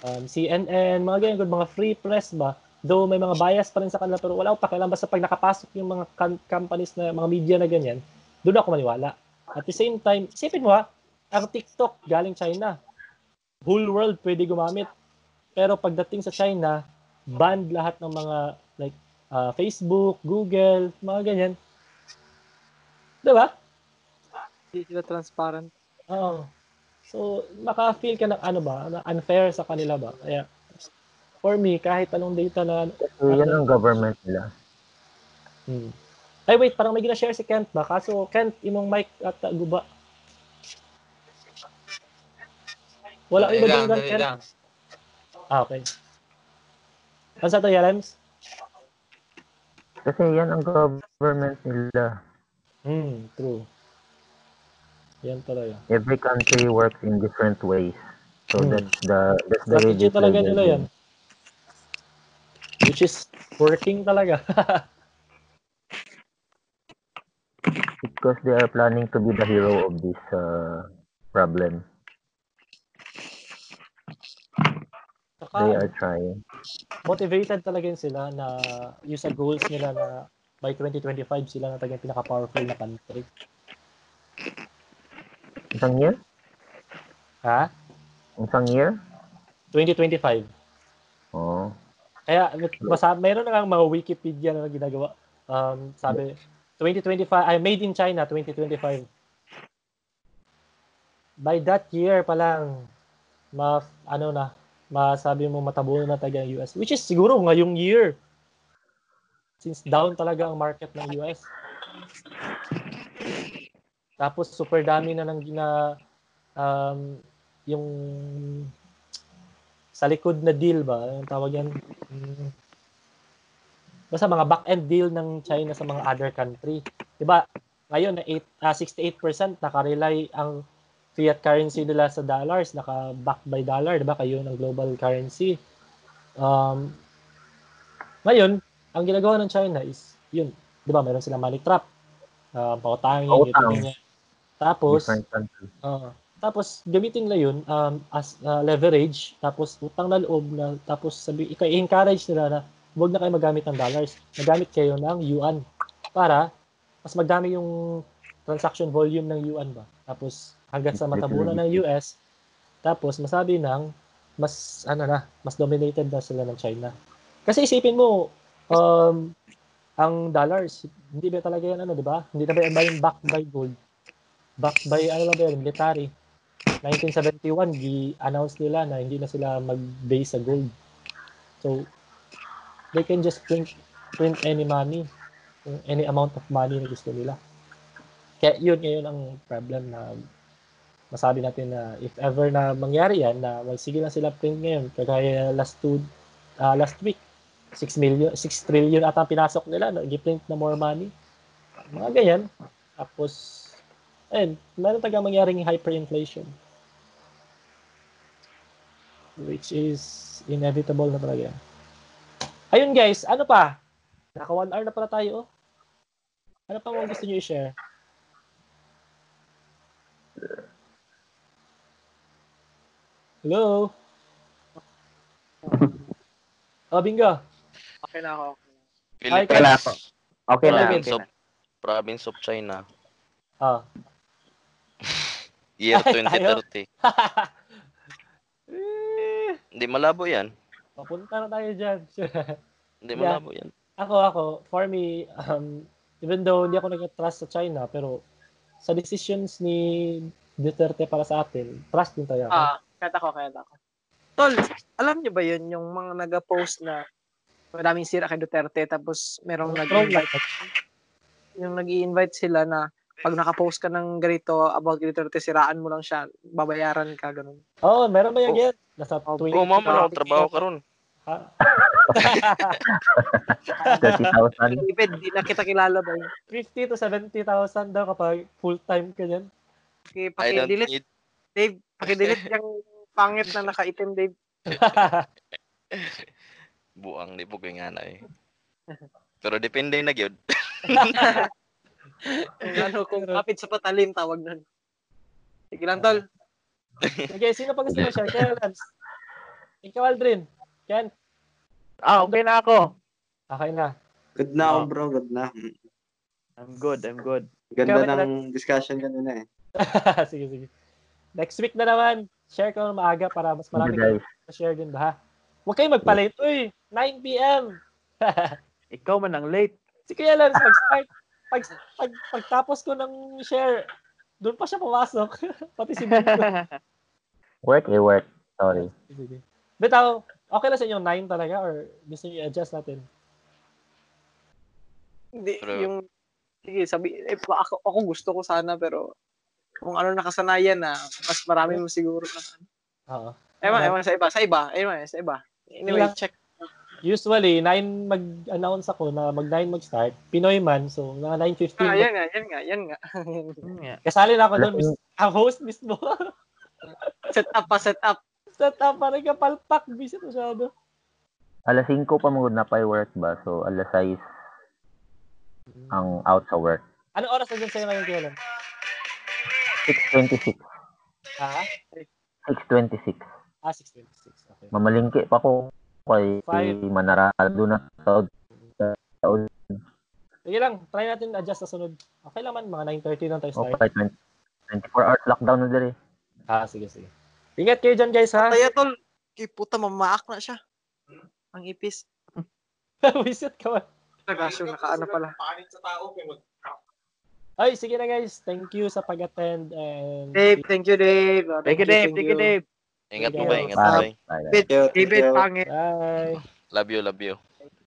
um, CNN, mga ganyan, good, mga free press ba? Though may mga bias pa rin sa kanila pero wala akong pakialam basta pag nakapasok yung mga companies na mga media na ganyan, doon ako maniwala. At the same time, isipin mo ha, ang TikTok galing China. Whole world pwede gumamit. Pero pagdating sa China, banned lahat ng mga like uh, Facebook, Google, mga ganyan. 'Di ba? Hindi sila transparent. Oo. So, maka-feel ka ng ano ba, na unfair sa kanila ba? Kaya, for me, kahit anong data na... So, yan ang government nila. Hmm. Ay, wait, parang may gina-share si Kent ba? Kaso, Kent, imong mic at uh, guba. Wala Dali iba dali Kent? lang. Ah, okay. Ano sa to, Yalems? Kasi yan ang government nila. Hmm, true. Yan talaga. Every country works in different ways. So Hmm. that's the that's the Strategy talaga nila yan. Which is working talaga. (laughs) because they are planning to be the hero of this uh, problem. Saka, They are trying. motivated talaga yun sila na yung sa goals nila na by 2025 sila na talagang pinaka-powerful na country. Isang year? Ha? Isang year? 2025. Oh. Kaya basa, meron na mga Wikipedia na ginagawa. Um, sabi 2025 ay made in China 2025. By that year pa lang ma ano na masabi mo matabo na taga ang US which is siguro ngayong year since down talaga ang market ng US. Tapos super dami na nang gina um, yung sa likod na deal ba? Ang tawag yan? Mm, basta mga back-end deal ng China sa mga other country. 'Di ba? Ngayon na 8 ah, 68% naka-rely ang fiat currency nila sa dollars, naka-back by dollar, 'di ba? Kayo ng global currency. Um, ngayon, ang ginagawa ng China is yun, 'di ba? Meron silang money trap. Uh, pautangin, Pautang. ganyan. Tapos. Oo. tapos gamitin nila yun um, as uh, leverage, tapos utang na loob na, tapos sabi, i-encourage nila na huwag na kayo magamit ng dollars. Magamit kayo ng yuan para mas magdami yung transaction volume ng yuan ba. Tapos hanggang sa matabunan ng US, tapos masabi ng mas ano na, mas dominated na sila ng China. Kasi isipin mo, um, ang dollars, hindi ba talaga yan ano, di ba? Hindi na ba yan ba yung backed by gold? Backed by ano ba yun, military. 1971, gi-announce nila na hindi na sila mag-base sa gold. So, they can just print, print any money, any amount of money na gusto nila. Kaya yun ngayon ang problem na masabi natin na if ever na mangyari yan, na well, sige lang sila print ngayon, kagaya last two, ah, last week, 6 million, 6 trillion ata ang pinasok nila, no? i-print na more money. Mga ganyan. Tapos, ayun, meron talaga mangyaring hyperinflation. Which is inevitable na talaga. Ayun guys, ano pa? Naka 1 hour na pala tayo. oh. Ano pa mga gusto nyo i-share? Hello? (laughs) Bingo. Okay na ako. Hi, Philippines. Kyle. Okay na, province, okay of, province of China. Ah. (laughs) Year Ay, tayo. 2030. (laughs) Hindi malabo yan. Papunta na tayo dyan. Hindi malabo yan. ako, ako, for me, um, even though hindi ako nag-trust sa China, pero sa decisions ni Duterte para sa atin, trust din tayo. Ah, kahit ako, kahit ako. Tol, alam niyo ba yun, yung mga nag-post na madaming sira kay Duterte, tapos merong nag-invite, yung nag invite sila na pag nakapost ka ng ganito about kay Duterte, siraan mo lang siya, babayaran ka, ganun. Oo, oh, meron ba yan yan? Nasa Oh, 20. Oo, mama, trabaho ka ron. Ha? (laughs) 30,000. David, di na kita kilala ba yun? 50 to 70,000 daw kapag full-time ka yan. Okay, I don't pakidelete, need. Dave, pakidelete (laughs) yung Pangit na nakaitim, Dave. (laughs) Buang di po kay nga na eh. Pero depende na gyud. Kung (laughs) ano, kung kapit sa patalim, tawag nun. Sige lang, tol. Okay, sino pa gusto mo share? Kaya Lance. Ikaw, Aldrin. Ken. Ah, okay na ako. Okay na. Good na ako, Oh. bro. Good na. I'm good, I'm good. Ganda Ikaw, ng discussion kanina eh. (laughs) sige, sige. Next week na naman. Share ko ng maaga para mas marami kayo share din ba? ha? Huwag kayo magpalit. Uy, 9 p.m. (laughs) Ikaw man ang late. Si Kuya Lance, pag-start, pag, pag, pagtapos ko ng share, doon pa siya pumasok. (laughs) Pati si Bito. Work eh, work. Sorry. Sige. Bitaw, okay lang sa inyo 9 talaga or gusto niyo i-adjust natin? Hindi, Pero- yung, sige, sabi, eh, pa- ako, ako gusto ko sana, pero kung ano nakasanayan na, mas marami mo siguro na, Oo. ewan, ewan, sa iba, sa iba, ewan, sa iba. Anyway, Wala. check. Usually, 9 mag-announce ako na mag-9 mag-start. Pinoy man, so mga 9.15. Ah, yan nga, yan nga, yan nga. Yun (laughs) nga. Kasali na ako doon, mis- ang (laughs) host mismo. set up pa, set up. Set up, parang kapalpak, visit masyado. Alas 5 pa mo na pa work ba? So, alas 6 ang out sa work. Anong oras na dyan sa'yo ngayon, Lance? 6.26. Ha? 6.26. Ah, 6.26. Okay. Mamalingki pa ko kay Five. Manarado na taod. taod. Sige lang, try natin adjust sa sunod. Okay lang man, mga 9.30 lang tayo start. Okay, 20, 24 hours lockdown na diri. Ah, sige, sige. Ingat kayo dyan, guys, ha? Kaya tol, kay puta, mamaak na siya. Ang ipis. (laughs) visit ka man. Nagasyo, nakaano pala. Ay, sige na, guys. Thank you sa pag-attend and... Dave, thank you, Dave. Ah, Thank you, Dave. Thank you, Dave. Ingat po ba? Ingat Bye. ba? Bye. David, Thank thank David, pangit. Bye. Love you, love you.